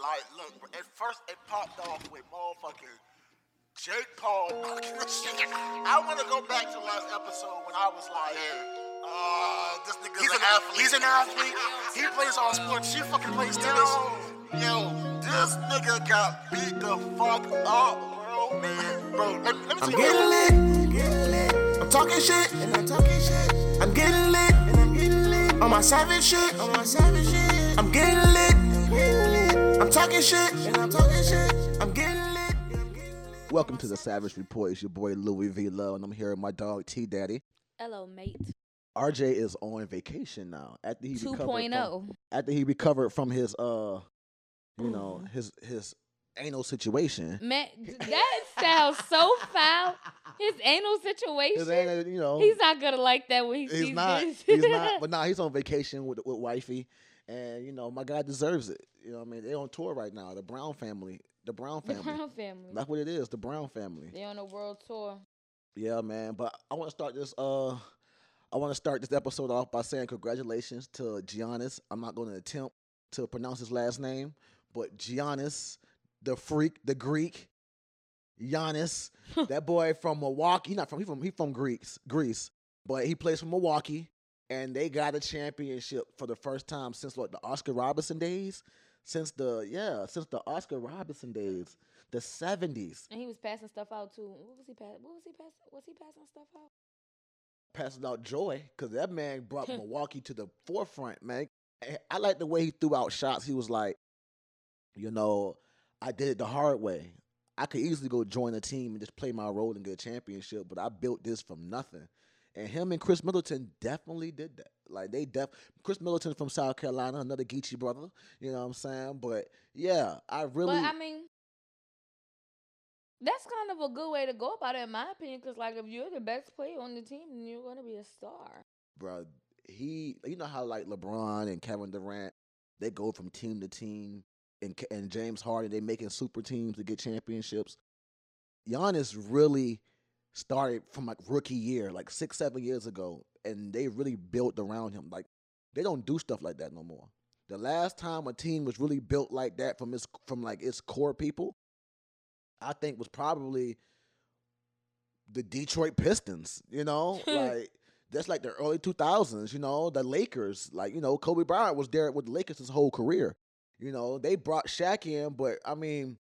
like, look, at first it popped off with motherfucking Jake Paul. I want to go back to last episode when I was like, uh, this nigga's He's an, an athlete. He's an athlete. He plays all sports. She fucking plays tennis. Yo, yo, this nigga got beat the fuck up, bro. Man, bro, let, let me I'm tell you getting lit. I'm talking shit. And I'm talking shit. I'm getting lit. And I'm getting lit. On my savage shit. On my savage shit. I'm getting lit. I'm talking shit. And I'm talking shit. I'm getting lit. Welcome to the Savage Report. It's your boy Louis V. Love, and I'm here with my dog T Daddy. Hello, mate. RJ is on vacation now. After he recovered from, 2.0. after he recovered from his uh, you know, his his anal situation. Man, that sounds so foul. His anal situation. His anal, you know, He's not gonna like that when he he's sees not. this. He's not. But now he's on vacation with with wifey, and you know, my guy deserves it. You know, what I mean, they're on tour right now. The Brown family. The Brown family, the. Brown family. That's what it is. The Brown family. They're on a world tour. Yeah, man. But I want to start this. Uh, I want to start this episode off by saying congratulations to Giannis. I'm not going to attempt to pronounce his last name, but Giannis, the freak, the Greek, Giannis, that boy from Milwaukee. He not from. He from. He from Greece, Greece, but he plays for Milwaukee, and they got a championship for the first time since what the Oscar Robertson days. Since the yeah, since the Oscar Robertson days, the 70s. And he was passing stuff out too. What was he passing? What was he passing? Was he passing stuff out? passing out joy because that man brought Milwaukee to the forefront, man. Eh, I like the way he threw out shots. He was like, you know, I did it the hard way. I could easily go join a team and just play my role and get a championship, but I built this from nothing. And him and Khris Middleton definitely did that. Like they def Khris Middleton from South Carolina, another Geechee brother. You know what I'm saying? But yeah, I really But I mean, that's kind of a good way to go about it, in my opinion. Because like, if you're the best player on the team, then you're gonna be a star. bro. He, you know how like LeBron and Kevin Durant, they go from team to team, and and James Harden, they making super teams to get championships. Giannis really started from like rookie year, like six, seven years ago, and they really built around him. Like they don't do stuff like that no more. The last time a team was really built like that from its from like its core people, I think was probably the Detroit Pistons. You know, like that's like the early 2000s, you know, the Lakers, like, you know, Kobe Bryant was there with the Lakers his whole career. You know, they brought Shaq in, but I mean,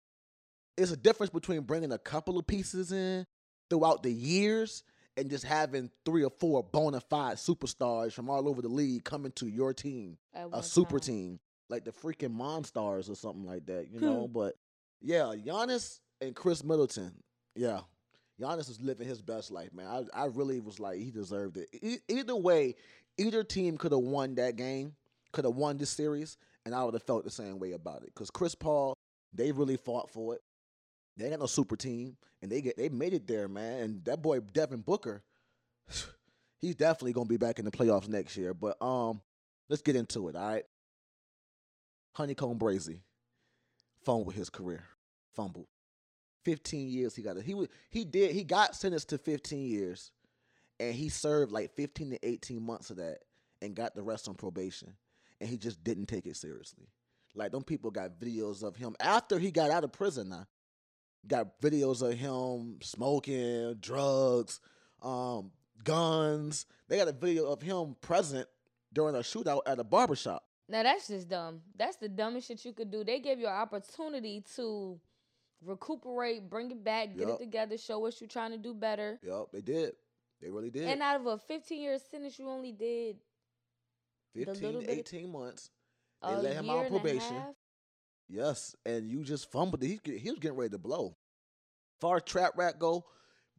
it's a difference between bringing a couple of pieces in throughout the years and just having three or four bona fide superstars from all over the league coming to your team, a super time. team, like the freaking Monstars or something like that, you know? Hmm. but yeah, Giannis and Khris Middleton, yeah, Giannis is living his best life, man. I, I really was like, he deserved it. E- either way, either team could have won that game, could have won this series, and I would have felt the same way about it. Because Chris Paul, they really fought for it. They ain't got no super team, and they get they made it there, man. And that boy Devin Booker, he's definitely gonna be back in the playoffs next year. But um, let's get into it. All right, Honeykomb Brazy fumbled his career, fumbled. 15 years he got it. He was he did he got sentenced to 15 years and he served like 15 to 18 months of that and got the rest on probation. And he just didn't take it seriously. Like them people got videos of him after he got out of prison now. Got videos of him smoking, drugs, um, guns. They got a video of him present during a shootout at a barbershop. Now that's just dumb. That's the dumbest shit you could do. They gave you an opportunity to recuperate, bring it back, get Yup. it together, show us you're trying to do better. Yep, they did. They really did. And out of a 15 year sentence, you only did 15 little to bit of- 18 months. They let him out on probation. Yes, and you just fumbled. He he was getting ready to blow. Far trap rat go,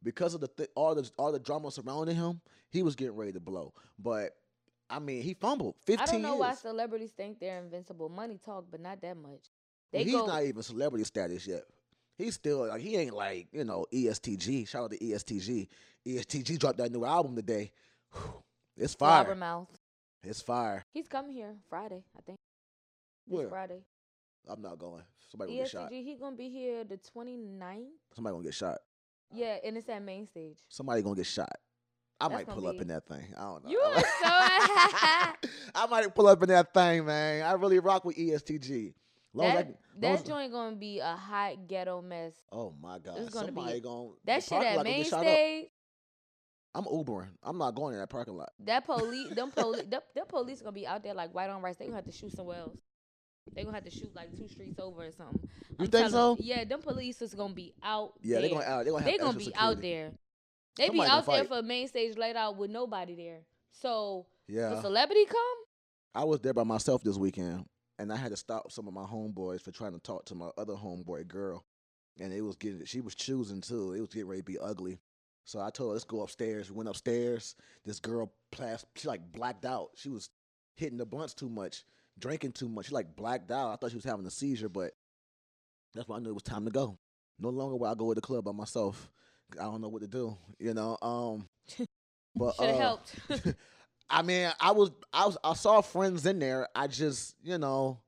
because of the th- all the all the drama surrounding him, he was getting ready to blow. But I mean, he fumbled. Fifteen I don't know why celebrities think they're invincible. Money talk, but not that much. Well, he's go. not even celebrity status yet. He's still like he ain't like you know ESTG. Shout out to ESTG. ESTG dropped that new album today. Whew. It's fire. Blabbermouth. It's fire. He's coming here Friday, I think. Friday. I'm not going. Somebody gonna get shot. ESTG, he gonna be here the 29th. Somebody gonna get shot. Yeah, and it's at main stage. Somebody gonna get shot. I That's might pull up in that thing. I don't know. You are so I might pull up in that thing, man. I really rock with ESTG. Long That can- that joint gonna be a hot ghetto mess. Oh my god! It's gonna be- gonna That shit at main stage. I'm Ubering. I'm not going in that parking lot. That police, them police, them, them police gonna be out there like white on rice. They gonna have to shoot somewhere else. They gonna have to shoot like two streets over or something. You I'm think so? Yeah, them police is gonna be out. Yeah, they're gonna out. They're gonna have They gonna be out there. They Somebody be out there for main stage laid out with nobody there. So Yeah, the celebrity come. I was there by myself this weekend, and I had to stop some of my homeboys for trying to talk to my other homeboy girl, and it was getting. She was choosing too. It was getting ready to be ugly. So I told her, let's go upstairs. We went upstairs. This girl, she like blacked out. She was hitting the blunts too much, drinking too much. She like blacked out. I thought she was having a seizure, but that's when I knew it was time to go. No longer will I go to the club by myself. I don't know what to do, you know. Um, but Should have uh, helped. I mean, I was, I was, I saw friends in there. I just, you know,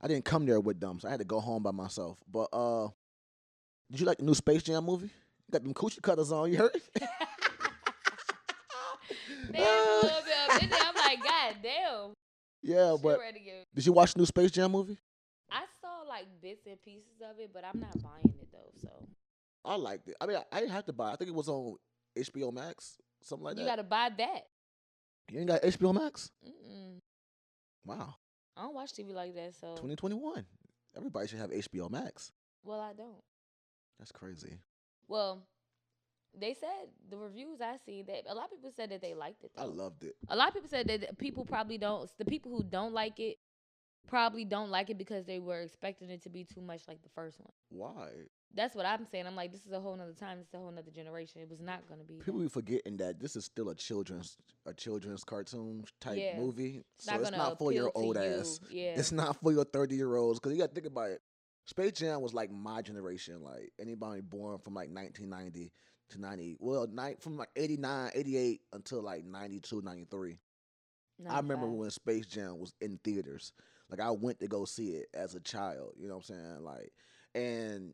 I didn't come there with them, so I had to go home by myself. But uh, did you like the new Space Jam movie? You got them coochie cutters on. You heard? they had a little bit up in there. I'm like, God damn. Yeah, She but to did you watch the new Space Jam movie? I saw like bits and pieces of it, but I'm not buying it though. So I liked it. I mean, I, I didn't have to buy. it. I think it was on HBO Max, something like you that. You gotta buy that. you ain't got HBO Max? Mm-mm. Wow, I don't watch TV like that. So 2021. Everybody should have HBO Max. well, I don't. That's crazy. Well, they said the reviews I see that a lot of people said that they liked it. Though. I loved it. a lot of people said that people probably don't. The people who don't like it probably don't like it because they were expecting it to be too much like the first one. Why? That's what I'm saying. I'm like, this is a whole nother time. This is a whole nother generation. It was not gonna be. People be forgetting that this is still a children's a children's cartoon type Yeah. movie, so not it's not for your old you. ass. Yeah. It's not for your thirty year olds because you got to think about it. Space Jam was like my generation, like anybody born from like 1990 to 90. Well, night from like 89, 88 until like 92, 93. I remember when Space Jam was in theaters. Like I went to go see it as a child. You know what I'm saying? Like, and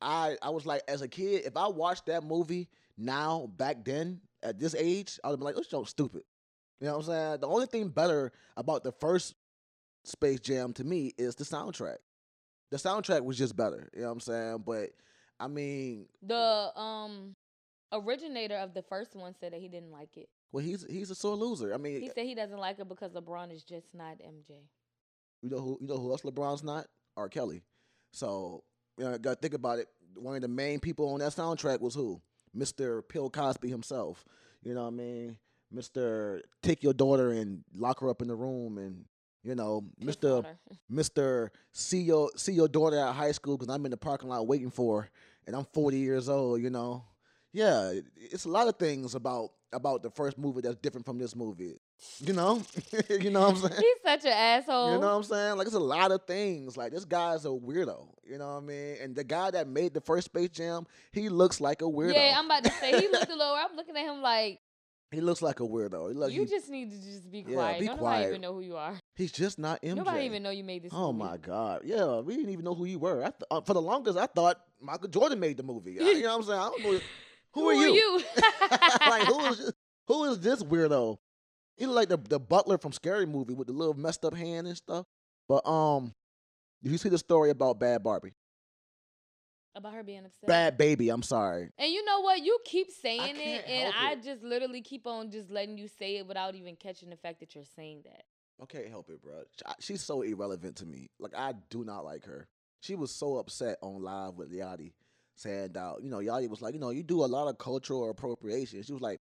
I I was like, as a kid, if I watched that movie now back then at this age, I would be like, "This so stupid." You know what I'm saying? The only thing better about the first Space Jam to me is the soundtrack. The soundtrack was just better. You know what I'm saying? But I mean, the um originator of the first one said that he didn't like it. well, he's he's a sore loser. I mean, He said he doesn't like it because LeBron is just not MJ. You know who you know who else LeBron's not? R. Kelly. So you know, gotta think about it. One of the main people on that soundtrack was who? Mr. Bill Cosby himself. You know what I mean? Mr. Take your daughter and lock her up in the room and you know, Mr. Mr. See your see your daughter at high school because I'm in the parking lot waiting for her, and I'm 40 years old. You know, yeah, it's a lot of things about about the first movie that's different from this movie. You know, you know what I'm saying? He's such an asshole. You know what I'm saying? Like it's a lot of things. Like this guy's a weirdo. You know what I mean? And the guy that made the first Space Jam, he looks like a weirdo. Yeah, I'm about to say he looked a little. I'm looking at him like he looks like a weirdo. He look, you he- just need to just be quiet. Yeah, be Don't quiet. even know who you are. He's just not MJ. Nobody even know you made this. Oh movie. my God! Yeah, we didn't even know who you were. I th- uh, for the longest, I thought Michael Jordan made the movie. I- you know what I'm saying? I don't know. Who, are you? you? like who is this, who is this weirdo? He like the the butler from Scary Movie with the little messed up hand and stuff. But um, did you see the story about Bad Barbie? About her being upset. Bad Bhabie. I'm sorry. And you know what? You keep saying it, and I it. just literally keep on just letting you say it without even catching the fact that you're saying that. I can't help it, bro. She's so irrelevant to me. Like I do not like her. She was so upset on live with Yachty, saying that you know Yachty was like, you know, you do a lot of cultural appropriation. She was like,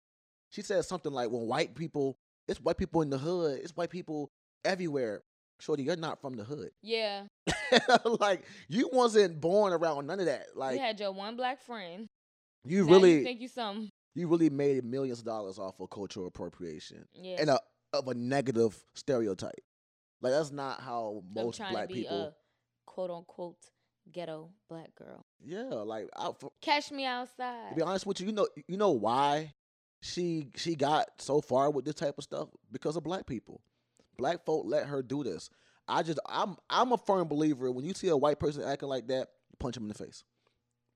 she said something like, when white people, it's white people in the hood, it's white people everywhere. Shorty, you're not from the hood. Yeah, like you wasn't born around none of that. Like you had your one black friend. you Now really, you think you some? you really made millions of dollars off of cultural appropriation Yeah. and a of a negative stereotype. Like that's not how most black people. a quote unquote ghetto black girl. Yeah, like I, for, Catch me outside. to be honest with you, you know, you know why she she got so far with this type of stuff because of black people. Black folk let her do this. I just I'm I'm a firm believer when you see a white person acting like that, punch him in the face.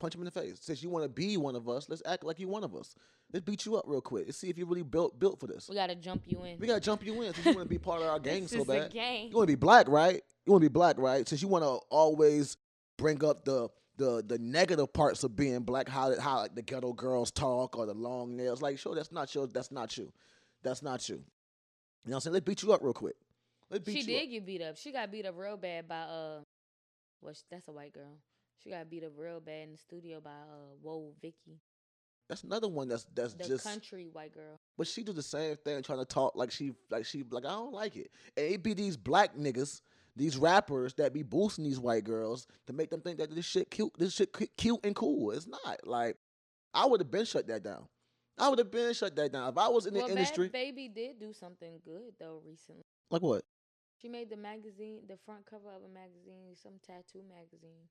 Punch him in the face. Since you want to be one of us, let's act like you one of us. Let's beat you up real quick. Let's see if you're really built built for this. we gotta jump you in. We gotta jump you in since you want to be part of our gang so bad. a gang. You want to be black, right? You want to be black, right? Since you want to always bring up the the the negative parts of being black, how how like the ghetto girls talk or the long nails. Like, sure, that's not you. That's not you. That's not you. You know what I'm saying? Let's beat you up real quick. Let's beat She you did up. get beat up. She got beat up real bad by uh, well, that's a white girl. She got beat up real bad in the studio by uh, Woah Vicky, That's another one that's that's the just. country white girl. But she do the same thing, trying to talk like she like she like I don't like it. And it be these black niggas, these rappers that be boosting these white girls to make them think that this shit cute, this shit cu- cute and cool. It's not. Like I would have been shut that down. I would have been shut that down if I was in the industry. Baby did do something good though recently. Like what? She made the magazine, the front cover of a magazine, some tattoo magazine.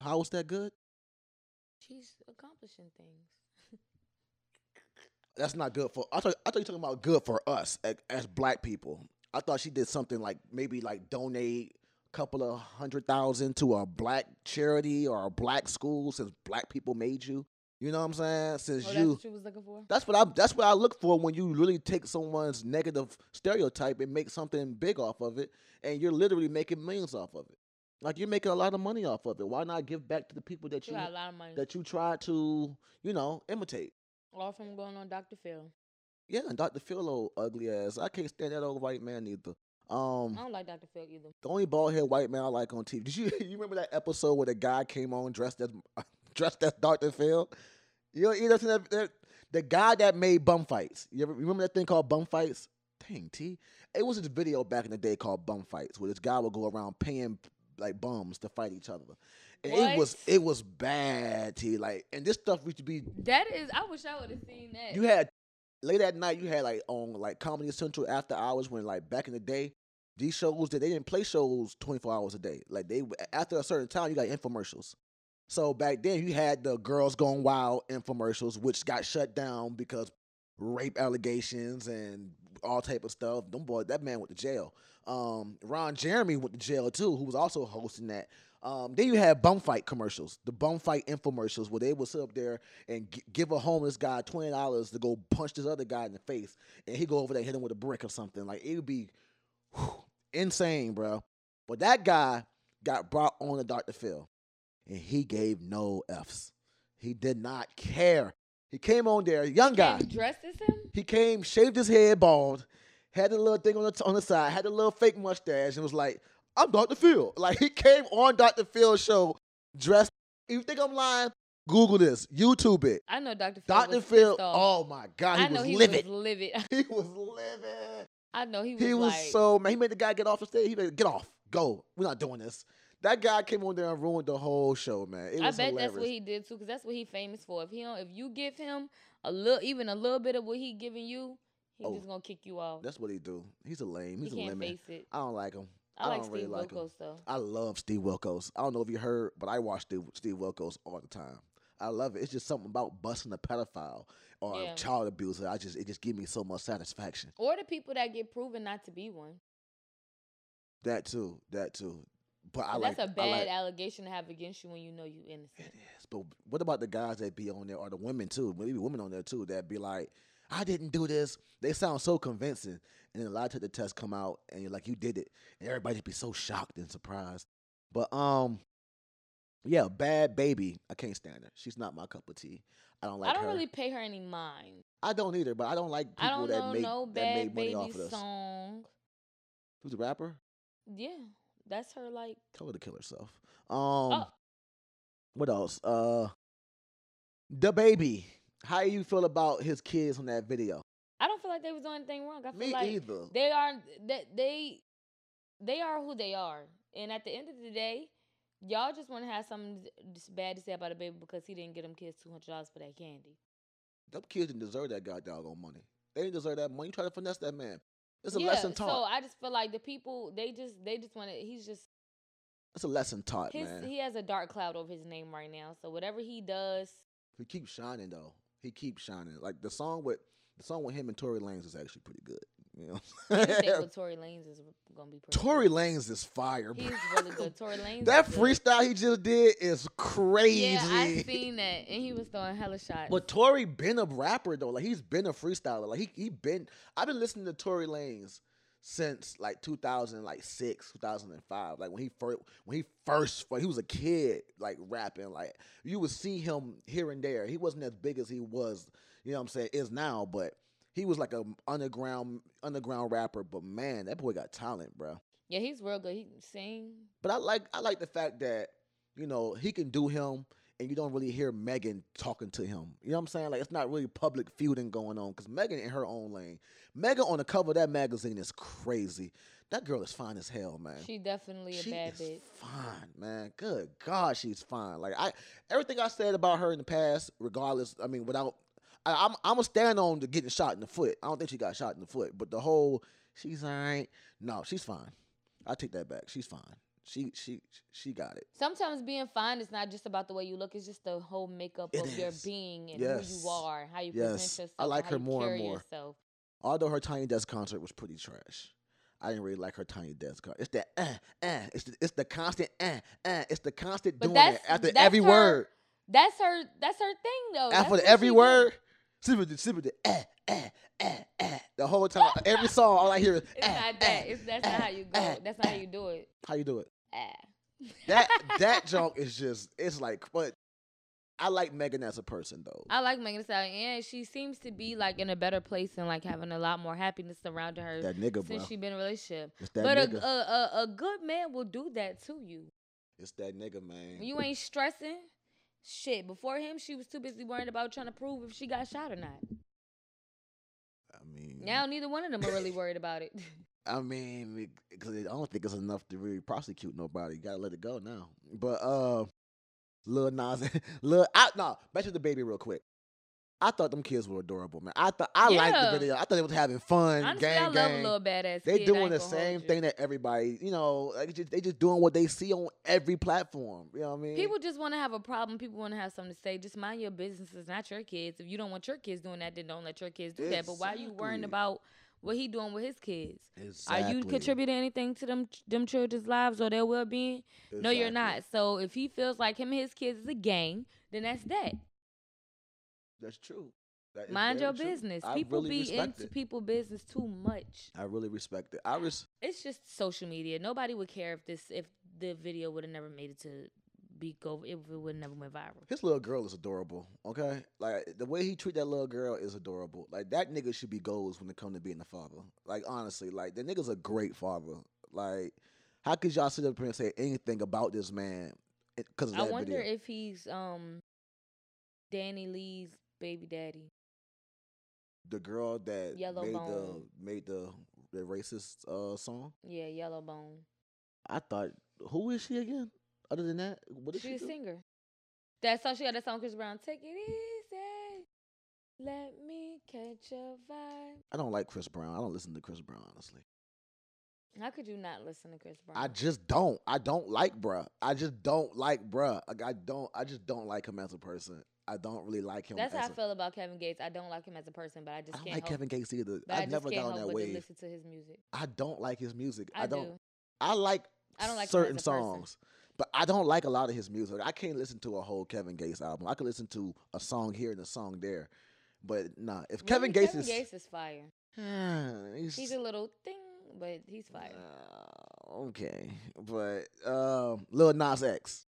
How was that good? She's accomplishing things. That's not good for. I thought I thought you were talking about good for us as, as black people. I thought she did something like maybe like donate a couple of hundred thousand to a black charity or a black school since black people made you. You know what I'm saying? Since Oh, that's you, what she was looking for. that's what I that's what I look for when you really take someone's negative stereotype and make something big off of it, and you're literally making millions off of it. Like you're making a lot of money off of it. Why not give back to the people that She you got a lot of money. that you try to you know imitate? All from going on Dr. Phil. Yeah, and Dr. Phil old ugly ass. I can't stand that old white man either. Um, I don't like Dr. Phil either. the only bald head white man I like on TV. Did you you remember that episode where the guy came on dressed as dressed as Dr. Phil? You know, you know that, that the guy that made bum fights. You ever remember that thing called bum fights? Dang, T. It was this video back in the day called bum fights, where this guy would go around paying like bums to fight each other. And it was it was bad, T. Like, and this stuff used to be That is, I wish I would have seen that. you had late at night you had like on like comedy central after hours when like back in the day these shows that they didn't play shows 24 hours a day like they after a certain time you got infomercials so back then you had the girls going wild infomercials which got shut down because rape allegations and all type of stuff them boy that man went to jail um ron jeremy went to jail too who was also hosting that um, then you had bum fight commercials, the bum fight infomercials, where they would sit up there and g- give a homeless guy twenty dollars to go punch this other guy in the face, and he go over there hit him with a brick or something. Like it would be whew, insane, bro. But that guy got brought on to Dr. Phil, and he gave no f's. He did not care. He came on there, young guy. Came dressed as him? He came, shaved his head bald, had the little thing on the on the side, had the little fake mustache, and was like, "I'm Dr. Phil." Like he came on Dr. Phil's show dressed. If you think I'm lying, Google this, YouTube it. I know Dr. Phil. Dr. Phil. Oh my God, he I know was he livid. was livid. he was livid. I know he was. He was like, so man. He made the guy get off the stage. He made get off, go. We're not doing this. That guy came on there and ruined the whole show, man. It I bet hilarious. that's what he did too, because that's what he's famous for. If he don't, if you give him a little, even a little bit of what he giving you, he's Oh. just gonna kick you off. That's what he do. He's a lame. he He's a can't lemon. I don't like him. I, like don't really Steve like him. Wilkos though. I love Steve Wilkos. I don't know if you heard, but I watch Steve, Steve Wilkos all the time. I love it. It's just something about busting a pedophile or Yeah. a child abuser. I just it just gives me so much satisfaction. Or the people that get proven not to be one. That too. That too. But I like that's a bad like- allegation to have against you when you know you innocent. It is. But what about the guys that be on there or the women too? Maybe women on there too that be like, I didn't do this. They sound so convincing. And then a lot of the tests come out and you're like, you did it. And everybody be so shocked and surprised. But um yeah, Bad Bhabie. I can't stand her. She's not my cup of tea. I don't like I don't her. really pay her any mind. I don't either, but I don't like people I don't that know make no that bad make money baby off of this. song. Who's a rapper? Yeah, that's her. Like, Tell her to kill herself. Um oh, what else? Uh the baby. How you feel about his kids on that video? I don't feel like they was doing anything wrong. I feel Me like either. they are that they they are who they are, and at the end of the day, y'all just want to have something bad to say about a baby because he didn't get them kids two hundred dollars for that candy. Them kids didn't deserve that goddamn money. They didn't deserve that money. You try to finesse that man. It's a yeah, lesson so. I just feel like the people they just they just want to. He's just it's a lesson taught, his man. he has a dark cloud over his name right now. So whatever he does, he keeps shining though. He keeps shining. Like the song with the song with him and Tory Lanez is actually pretty good. You know, anything with Tory Lanez is gonna be pretty. Tory good. Lanez is fire. He's really good. Tory Lanez. that is good. freestyle he just did is crazy. Yeah, I seen that, and he was throwing hella shots. But Tory been a rapper though. Like he's been a freestyler. Like he he been. I've been listening to Tory Lanez since like 2006, 2005. Like when he first when he first he was a kid, like rapping, like you would see him here and there. He wasn't as big as he was, you know what I'm saying, is now, but he was like a underground underground rapper. But man, that boy got talent, bro. Yeah, he's real good. He can sing. But I like I like the fact that you know he can do him, and you don't really hear Megan talking to him. You know what I'm saying? Like it's not really public feuding going on because Megan in her own lane. Megan on the cover of that magazine is crazy. That girl is fine as hell, man. She definitely a She bad is bitch. fine, man. Good God, she's fine. Like I, everything I said about her in the past, regardless. I mean, without, I, I'm, I'm gonna stand on the getting shot in the foot. I don't think she got shot in the foot, but the whole, she's all right. No, she's fine. I take that back. She's fine. She, she, she got it. Sometimes being fine is not just about the way you look; it's just the whole makeup It of your being and who you are, how you Yes. present yourself. I like her more and more. Yourself. Although her Tiny Desk concert was pretty trash. I didn't really like her Tiny Desk concert. It's that uh, uh, it's the, it's the constant uh, uh, it's the constant But doing it after every her- word. That's her. That's her thing, though. After every word, sip the sip the eh, eh, eh, eh. The whole time, every song, all I hear is It's eh, not eh, that. It's that's not eh, how you go. eh, That's not how eh. you do it. How you do it? Ah. That that junk is just it's like, but I like Megan as a person though. I like Megan Thee Stallion, and she seems to be like in a better place and like having a lot more happiness surrounding her That nigga, bro. since she been in a relationship. It's that But a, a, a a good man will do that to you. it's that nigga, man. You ain't stressing, shit. Before him, she was too busy worrying about trying to prove if she got shot or not. I mean, Now neither one of them are really worried about it. I mean, because I don't think it's enough to really prosecute nobody. You gotta let it go now. But uh, Lil Nas, Lil, I, no, back to the baby real quick. I thought them kids were adorable, man. I thought I liked the video. I thought they was having fun, Honestly, gang, I love gang. a little badass. They kid, doing the same thing that everybody, you know, like just, they just doing what they see on every platform. You know what I mean? People just want to have a problem. People want to have something to say. Just mind your business. It's not your kids. If you don't want your kids doing that, then don't let your kids do that. But why are you worrying about what he doing with his kids? exactly. Are you contributing anything to them them children's lives or their well being? No, you're not. So if he feels like him and his kids is a gang, then that's that. That's true. That Mind your true. business. I People really be into it. people business too much. I really respect it. I res- It's just social media. Nobody would care if this if the video would have never made it to be go if it would never went viral. His little girl is adorable. Okay, like the way he treat that little girl is adorable. Like that nigga should be goals when it come to being a father. Like honestly, like the nigga's a great father. Like how could y'all sit up here and say anything about this man because I that wonder video? if he's um DaniLeigh's baby daddy. the girl that Yellow made Bone. the made the the racist uh song. Yeah, Yellow Bone. I thought, who is she again? Other than that, what did she She's a do? singer. That's how she got that song Chris Brown. Take it easy. Let me catch a vibe. I don't like Chris Brown. I don't listen to Chris Brown honestly. How could you not listen to Chris Brown? I just don't. I don't like bruh. I just don't like bruh. Like I don't. I just don't like him as a person. I don't really like him. That's how I a- feel about Kevin Gates. I don't like him as a person, but I just I don't can't like. Kevin Gates either. but I I've just never got on that wave. listen to his music. I don't like his music. I, I, don't. do. I like. I don't like certain songs, but I don't like a lot of his music. I can't listen to a whole Kevin Gates album. I can listen to a song here and a song there, but nah. If Kevin Gates Kevin is, Gates is fire. he's, He's a little thing, but he's fire. uh, okay, but um, Lil Nas X.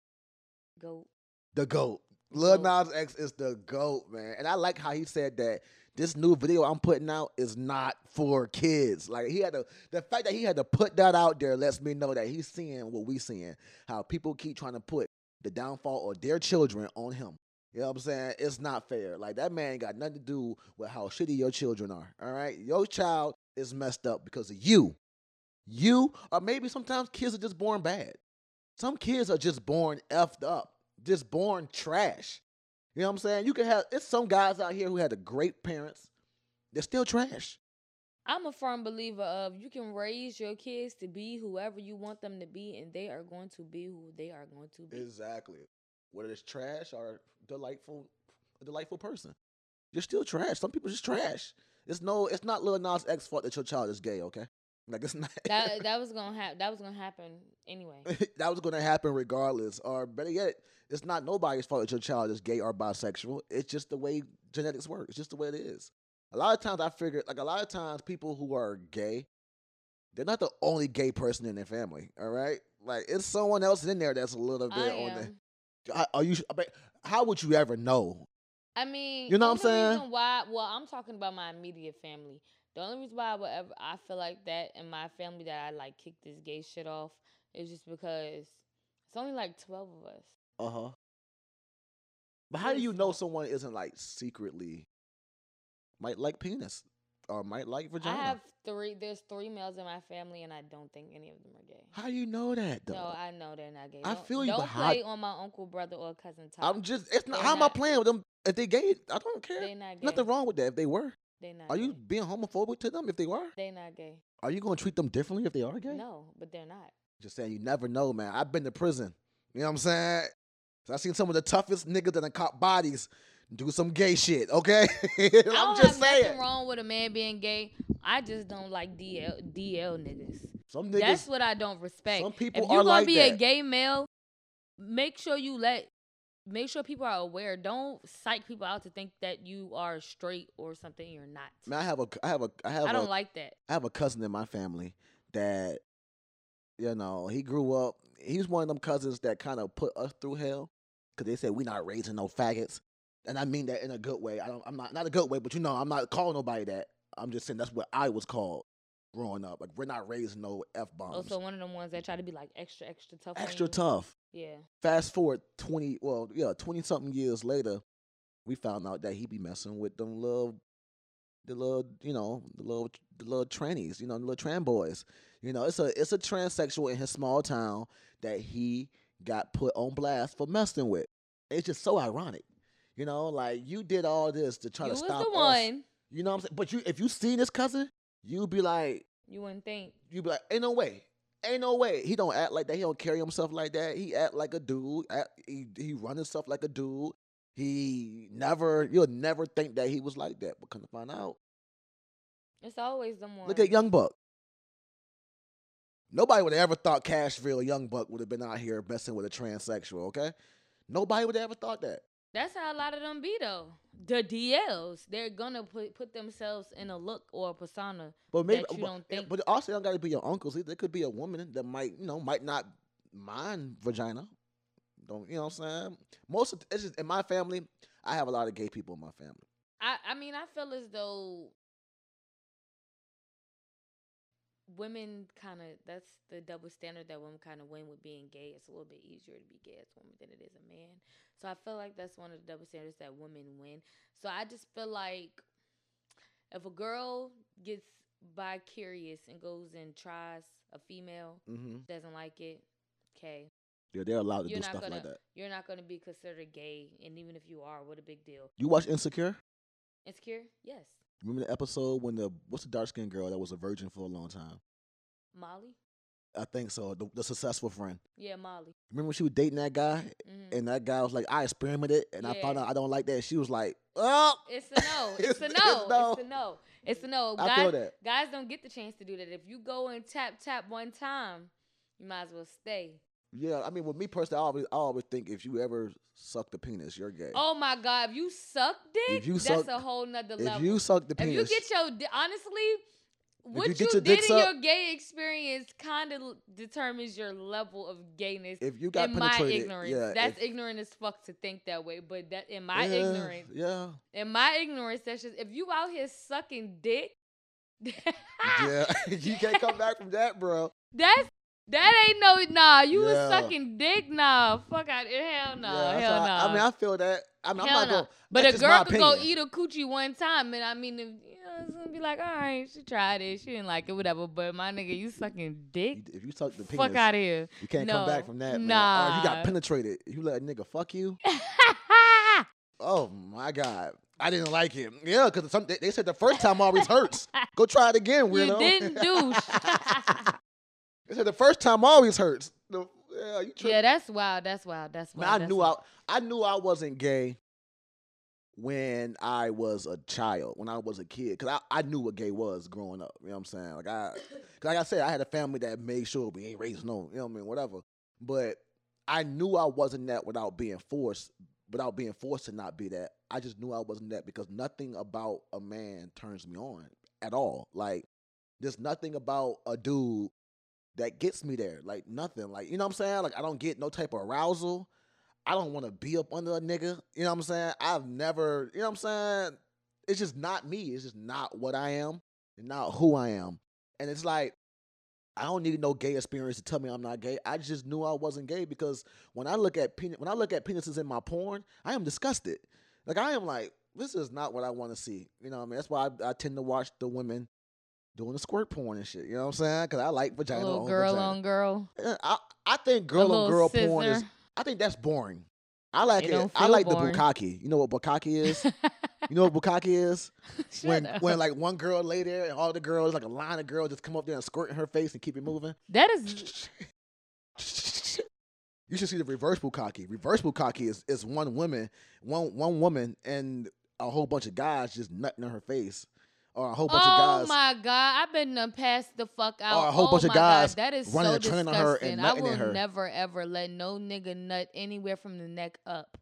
Go. the goat. Lil Nas X is the goat, man. And I like how he said that this new video I'm putting out is not for kids. Like he had to the fact that he had to put that out there lets me know that he's seeing what we seeing. How people keep trying to put the downfall of their children on him. You know what I'm saying? It's not fair. Like that man got nothing to do with how shitty your children are. All right? Your child is messed up because of you. You or maybe sometimes kids are just born bad. Some kids are just born effed up, just born trash. You know what I'm saying? You can have it's some guys out here who had the great parents. They're still trash. I'm a firm believer of you can raise your kids to be whoever you want them to be, and they are going to be who they are going to be. Exactly. Whether it's trash or delightful, a delightful person. You're still trash. Some people just trash. It's no, it's not Lil Nas X fault that your child is gay, okay? Like it's not that that was gonna happen. That was gonna happen anyway. that was gonna happen regardless. Or better yet, it's not nobody's fault that your child is gay or bisexual. It's just the way genetics work. It's just the way it is. A lot of times I figure like a lot of times people who are gay they're not the only gay person in their family. All right, like it's someone else in there that's a little bit I on am. the. Are- you? I mean, How would you ever know? I mean, You know what I'm saying? Why? Well, I'm talking about my immediate family. The only reason why I would ever I feel like that in my family that I like kick this gay shit off is just because it's only like twelve of us. Uh huh. But how do you know someone isn't like secretly might like penis or might like vagina? I have three. There's three males in my family, and I don't think any of them are gay. How do you know that though? No, I know they're not gay. I Don't- feel you, Don't play on my uncle, brother, or cousin Tom. I'm just. It's not. They're How am I playing with them if they gay? I don't care. They not gay. Nothing wrong with that. If they were, They not. are you gay. being homophobic to them? If they were, They not gay. are you going to treat them differently if they are gay? No, but they're not. Just saying, you never know, man. I've been to prison. You know what I'm saying? So I seen some of the toughest niggas that done caught bodies do some gay shit. Okay, I I'm don't just have saying. nothing wrong with a man being gay. I just don't like DL DL niggas. Some niggas. That's what I don't respect. some people if you are gonna like be a gay male, make sure you let make sure people are aware. Don't psych people out to think that you are straight or something you're not. Man, I have a, I have a, I have I a, don't like that. I have a cousin in my family that, you know, he grew up. He's one of them cousins that kind of put us through hell because they said we not raising no faggots, and I mean that in a good way. I don't. I'm not not a good way, but you know, I'm not calling nobody that. I'm just saying that's what I was called growing up. Like we're not raising no f oh, bombs. Also, one of them ones that try to be like extra, extra tough. Extra tough. Yeah. Fast forward twenty, well, yeah, twenty something years later, we found out that he be messing with them little, the little, you know, the little, the little trannies, you know, the little tran boys. You know, it's a, it's a transsexual in his small town that he got put on blast for messing with. It's just so ironic, you know, like you did all this to try you to was stop the us. one. You know what I'm saying? But you, if you seen this cousin, you'd be like, You wouldn't think. You'd be like, ain't no way. Ain't no way. He don't act like that. He don't carry himself like that. He act like a dude. Act, he he run himself like a dude. He never you'll never think that he was like that. But come to find out, It's always the one. look at Young Buck. Nobody would have ever thought Cashville Young Buck would have been out here messing with a transsexual, okay? Nobody would have ever thought that. That's how a lot of them be though. The DLs, they're gonna put put themselves in a look or a persona. But maybe That you but, don't think- but also don't gotta be your uncles. There could be a woman that might, you know, might not mind vagina. Don't you know what I'm saying? Most of it's just in my family, I have a lot of gay people in my family. I I mean I feel as though women kind of that's the double standard that women kind of win with being gay. It's a little bit easier to be gay as a woman than it is a man. So I feel like that's one of the double standards that women win. So I just feel like if a girl gets bi curious and goes and tries a female, Mm-hmm. doesn't like it, okay, Yeah, they're allowed to you're do stuff gonna like that. you're not gonna be considered gay, and even if you are, what a big deal. You watch Insecure? Insecure, yes. Remember the episode when the what's the dark skinned girl that was a virgin for a long time? Molly, I think so. The, the successful friend. yeah, Molly. Remember when she was dating that guy, hmm and that guy was like, "I experimented, and I found out I don't like that." She was like, "Oh, It's a no. It's a no. it's no. It's a no. It's a no. I feel Guys, that." guys don't get the chance to do that. If you go and tap tap one time, you might as well stay. Yeah, I mean, with me personally, I always, I always think if you ever suck the penis, you're gay. Oh my God! If you suck dick, If you that's suck- a whole nother level. if you suck the if penis, you get your honestly, what you you, did in sucked- your gay experience kind of determines your level of gayness. if you got in my ignorance, yeah, that's if- ignorant as fuck to think that way. But that in my yeah, ignorance, yeah, in my ignorance, that's just if you out here sucking dick. yeah, you can't come back from that, bro. That's that ain't no nah. You was sucking dick, nah. Fuck out, hell no, yeah, hell no. I, I mean, I feel that. I mean, hell I'm not no. going. But a girl could go eat a coochie one time, and I mean, if, you know, it's gonna be like, all right, she tried it, she didn't like it, whatever. But my nigga, you sucking dick? If you suck the penis, Fuck out of here. you can't come back from that. Man. Or oh, if you got penetrated, you let a nigga fuck you. Oh my god, I didn't like it. Yeah, because some they, they said the first time always hurts. Go try it again, you weirdo. didn't douche. they said the first time always hurts. The, yeah, you yeah, that's wild. That's wild. That's Man, wild. I that's knew wild. I, I knew I wasn't gay when I was a child, when I was a kid, because I, I knew what gay was growing up. You know what I'm saying? Like I, like I said, I had a family that made sure we ain't raised no, you know what I mean, whatever. But I knew I wasn't that without being forced, without being forced to not be that. I just knew I wasn't that because nothing about a man turns me on at all. Like there's nothing about a dude that gets me there. Like nothing. Like, you know what I'm saying? Like I don't get no type of arousal. I don't want to be up under a nigga. You know what I'm saying? I've never, you know what I'm saying? It's just not me. It's just not what I am and not who I am. And it's like, I don't need no gay experience to tell me I'm not gay. I just knew I wasn't gay because when I look at pen- when I look at penises in my porn, I am disgusted. Like I am like, this is not what I want to see. You know what I mean? That's why I, I tend to watch the women doing the squirt porn and shit. You know what I'm saying? Because I like A vagina little on girl vagina. on girl. I I think girl on girl porn is. I think that's boring. I like It it. I like boring. the bukkake. You know what bukkake is? you know what bukkake is? When up. when like one girl lay there and all the girls like a line of girls just come up there and squirt in her face and keep it moving. that is You should see the reverse bukkake. Reverse bukkake is is one woman, one one woman and a whole bunch of guys just nutting in her face, or a whole bunch oh of guys. my god, I've been done passed the fuck out. Or a whole oh bunch of my guys God, that is running so and disgusting. on her and I will her. never ever let no nigga nut anywhere from the neck up.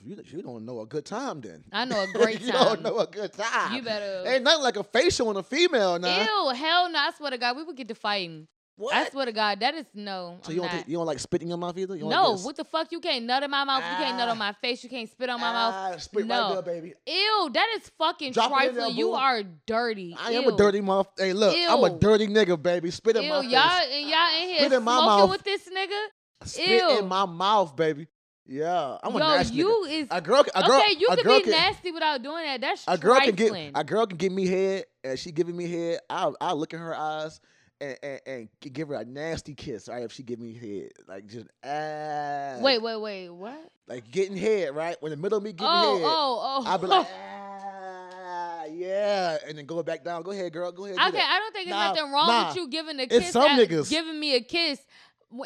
You, you don't know a good time then. I know a great time. you don't know a good time. You better. Ain't nothing like a facial on a female now. Ew, hell no! I swear to God, we would get to fighting. What? I swear to God, that is no. so I'm you don't not. think, you don't like spit in your mouth either? You no, like what the fuck? You can't nut in my mouth. you can't nut Ah. on my face. You can't spit on my mouth. Ah, spit No. right there, baby. Ew, that is fucking Drop trifling. You are dirty. I am a dirty mother. Hey, look, I'm a dirty nigga, baby. Spit in Ew, my y'all face. and y'all in here Spit in my mouth. with this nigga. Spit ew. in my mouth, baby. Yeah, I'm a Yo, nasty you nigga. is A girl, a girl, okay. You a can girl be nasty without doing that. That's A girl can trifling. get a girl can give me head, and she giving me head. I'll I'll look in her eyes and, and, and give her a nasty kiss. Right, if she give me head, like just ah, Wait, wait, wait. What? like getting head. Right, when the middle of me getting Oh, head, oh, oh. I'll be like ah, yeah, and then go back down. Go ahead, girl. Go ahead. okay. I don't think there's Nah, nothing wrong nah. with you giving a It's kiss. some at- niggas. giving me a kiss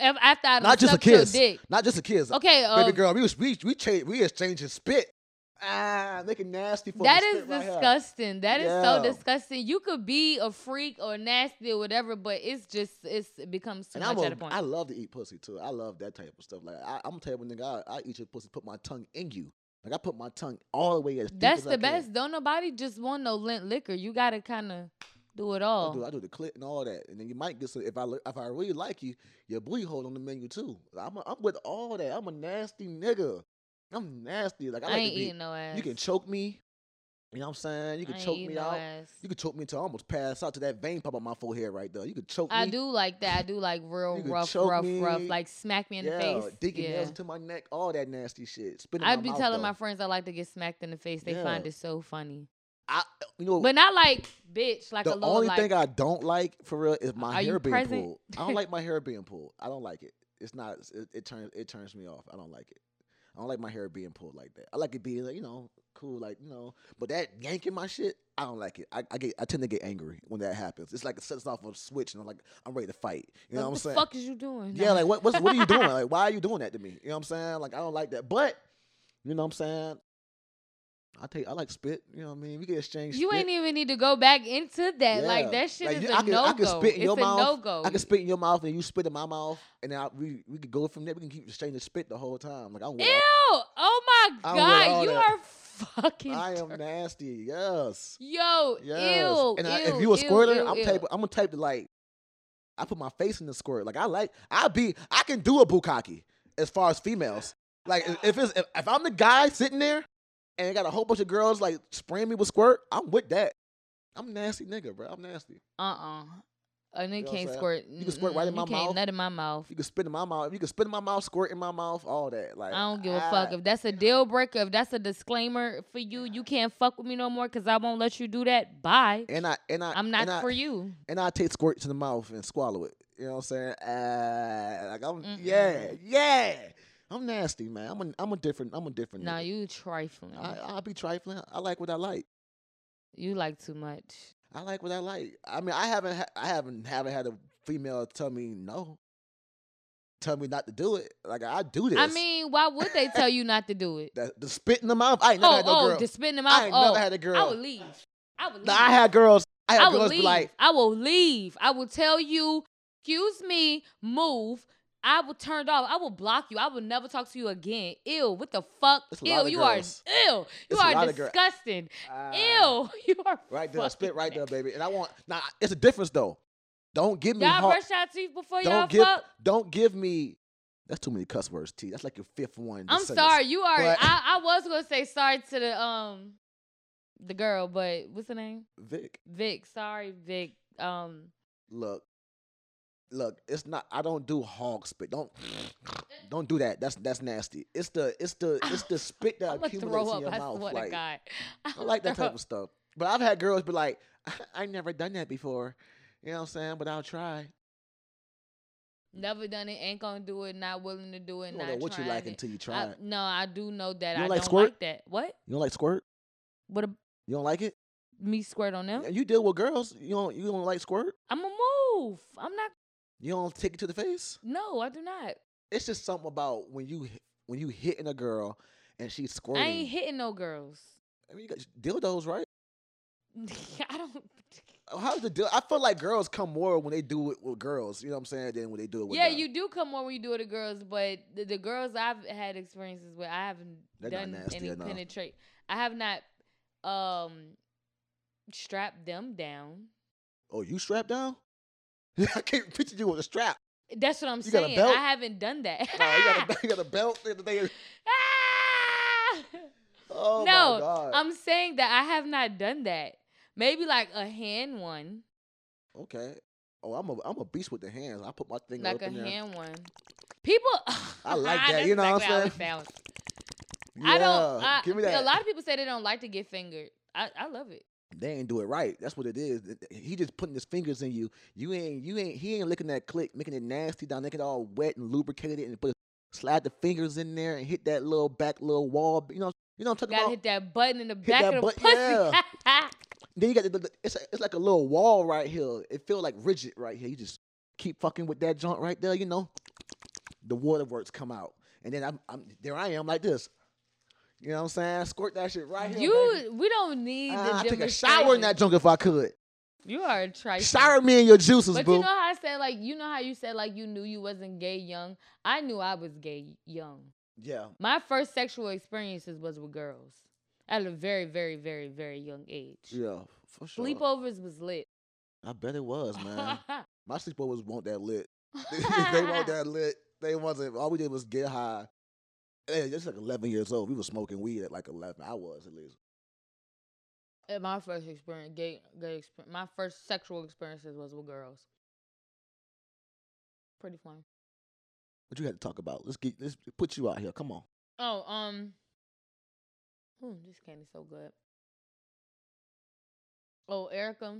after I Not just a kiss. dick. Not just a kiss. Okay, uh, baby girl, we was we we cha- we exchanging spit. Ah, making nasty for That is here. disgusting. That is so disgusting. You could be a freak or nasty or whatever, but it's just it's it becomes too And much I'm at a, a point. I love to eat pussy too. I love that type of stuff. Like I, I'm a type of nigga. I, I eat your pussy, put my tongue in you. Like I put my tongue all the way as deep That's as I the can. best. Don't nobody just want no lint liquor. You gotta kind of do it I all. do, I do the clit and all that, and then you might get some. If I if I really like you, your booty hole on the menu too. I'm a, I'm with all that. I'm a nasty nigga. I'm nasty. Like I, I, like ain't to be. eating no ass. You can choke me. You know what I'm saying? You can choke me no out. ass. You can choke me until I almost pass out to that vein pop on my forehead right there. You could choke I me. I do like that. I do like real rough, rough, me. rough. Like smack me in yeah, the face. digging yeah. nails into my neck, all that nasty shit. I'd my be mouth, telling though. my friends I like to get smacked in the face. They find it so funny, I, you know, but not like bitch. Like a the little only like. thing I don't like for real is my hair being present? pulled. I don't like my hair being pulled. I don't like it. It's not. It, it turns. It turns me off. I don't like it. I don't like my hair being pulled like that. I like it being, like, you know, cool, like you know. But that yanking my shit, I don't like it. I, I get. I tend to get angry when that happens. It's like it sets off a switch, and I'm like, I'm ready to fight. You know what what I'm the saying? fuck is you doing? Yeah, like what what's, what are you doing? Like why are you doing that to me? You know what I'm saying? Like I don't like that. But you know what I'm saying? I take I like spit. You know what I mean? We can exchange. You spit. ain't even need to go back into that. Like that shit Like, is you- a I can, no I can spit in It's your mouth. no go. I can spit in your mouth and you spit in my mouth, and then I, we we could go from there. We can keep exchanging spit the whole time. Like I'm with Ew! all- Oh my I'm with all god, you that. are fucking. I am nasty. Yes. Yo, Yes. ew, and I, ew, if you a squirter, ew, I'm type. I'm a type to like. I put my face in the squirt. Like I like. I be. I can do a bukkake as far as females. Like if- if it's if, if I'm the guy sitting there, and I got a whole bunch of girls like spraying me with squirt, I'm with that. I'm nasty nigga, bro. I'm nasty. Uh-uh. A nigga what I'm can't squirt. You can squirt right in my you can't mouth. nut in my mouth. You can spit in my mouth. You can spit in my mouth, squirt in my mouth, all that. Like I don't give a ah, fuck. If that's a deal breaker, if that's a disclaimer for you, you can't fuck with me no more because I won't let you do that. Bye. And I and I I'm not I, for you. And I take squirt in the mouth and swallow it. You know what I'm saying? Uh, like I'm Mm-mm. yeah yeah. I'm nasty, man. I'm a I'm a different I'm a different. Nah, nigga. you trifling. I I'll be trifling. I like what I like. you like too much. I like what I like. I mean, I haven't ha- I haven't haven't had a female tell me no. Tell me not to do it. Like I do this. I mean, why would they tell you not to do it? the, the spit in the mouth. I ain't never oh, had no oh, girl. to spit in the I mouth. ain't oh, never had a girl. I would leave. I would leave. Nah, I had girls. I had I would girls leave. be like, I will leave. I will tell you, excuse me, move. I will turned off. I will block you. I will never talk to you again. Ew. What the fuck? Ew. You girls. are ew. You It's are disgusting. Ah, ew. You are Right there, spit right there, baby. And I want now. It's a difference though. Don't give me Y'all hard. brush your teeth before y'all Don't give. fuck. Don't give me. That's too many cuss words, T. That's like your fifth one. I'm sorry. You are. But- I, I was gonna say sorry to the um, the girl, but what's her name? Vic. Vic. Sorry, Vic. Um, Look, look. It's not. I don't do hog spit. Don't. Don't do that. That's that's nasty. It's the it's the it's the spit that accumulates in your I mouth. Like. I like that type of stuff. But I've had girls be like, I never done that before. You know what I'm saying? But I'll try. Never done it. Ain't gonna do it. Not willing to do it. You don't know what you like it. until you I- try it. no, I do know that. You don't I like don't squirt? like that. What? You don't like squirt? What? A, You don't like it? me squirt on them? And You deal with girls. You don't you don't like squirt? I'm a move. I'm not. You don't take it to the face? No, I do not. It's just something about when you when you hitting a girl and she's squirting. I ain't hitting no girls. I mean, you got dildos, right? I don't. How's the deal? I feel like girls come more when they do it with girls. You know what I'm saying? Than when they do it with Yeah, guys. you do come more when you do it with girls, but the, the girls I've had experiences with, I haven't They're done any enough. penetrate. I have not um strapped them down. Oh, you strapped down? I can't picture you with a strap. That's what I'm You got a saying. belt? I haven't done that. No, you got a you got a belt. Ah! Oh no, my god. I'm saying that I have not done that. Maybe like a hand one, okay. Oh, I'm a I'm a beast with the hands. I put my thing like up a in there. hand one. People, I like that, you know what I'm exactly how it saying? I don't. Yeah, I, give me that. A lot of people say they don't like to get fingered. I, I love it. They ain't do it right. That's what it is. He just putting his fingers in you. You ain't you ain't he ain't licking that click, making it nasty down, making it all wet and lubricated and put slide the fingers in there and hit that little back little wall. You know you know what I'm talking Gotta about? hit that button in the back that of the pussy. Then you got the, the, it's a, it's like a little wall right here. It feel like rigid right here. You just keep fucking with that joint right there. You know, the waterworks come out, and then I'm, I'm there. I am like this. You know what I'm saying? Squirt that shit right here. baby. you, we don't need the I take a shower in that junk if I could. You are a trifling. Shower me in your juices, But boo. you know how I said like you know how you said like you knew you wasn't gay young. I knew I was gay young. yeah, My first sexual experiences was with girls at a very, very, very, very young age. yeah, for sure. Sleepovers was lit. I bet it was, man. My sleepovers want that lit. they want that lit. They wasn't. All we did was get high. Hey, just like 11 years old. We were smoking weed at like 11. I was at least. My first experience, gay, gay experience, my first sexual experiences was with girls. Pretty fun. What you had to talk about? Let's get let's put you out here. Come on. Oh, um, ooh, this candy's so good. Oh, Erica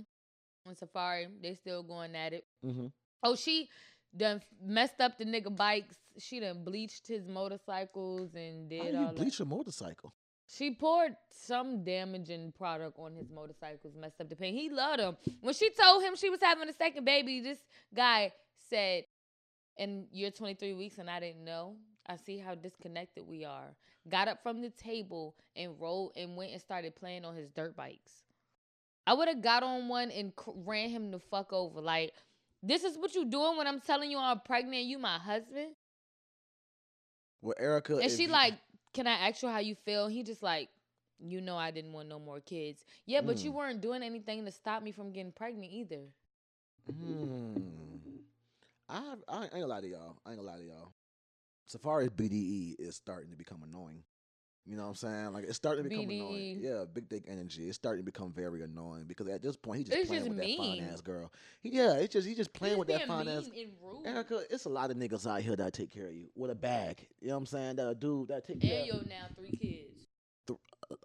and Safaree, they still going at it. Mm-hmm. Oh, she done messed up the nigga bikes. She done bleached his motorcycles and How did all you that. bleach a motorcycle? She poured some damaging product on his motorcycles, messed up the paint. He loved him. When she told him she was having a second baby, this guy said, And you're 23 weeks and I didn't know. I see how disconnected we are. Got up from the table and rolled and went and started playing on his dirt bikes. I would have got on one and cr- ran him the fuck over. Like, this is what you doing when I'm telling you I'm pregnant, you my husband? Well, Erica. And she you- like, can I ask you how you feel? He just like, you know, I didn't want no more kids. Yeah, but you Mm. weren't doing anything to stop me from getting pregnant either. Hmm. I I ain't gonna lie to y'all. I ain't gonna lie to y'all. Safaree's BDE is starting to become annoying. You know what I'm saying? Like it's starting to become annoying. Yeah, big dick energy. It's starting to become very annoying because at this point he just It's playing just with that mean. fine ass girl. He, yeah, it's just he just playing with that fine ass. mean and rude. Erica, it's a lot of niggas out here that take care of you with a bag. You know what I'm saying? That a dude that take care. and yo now three kids.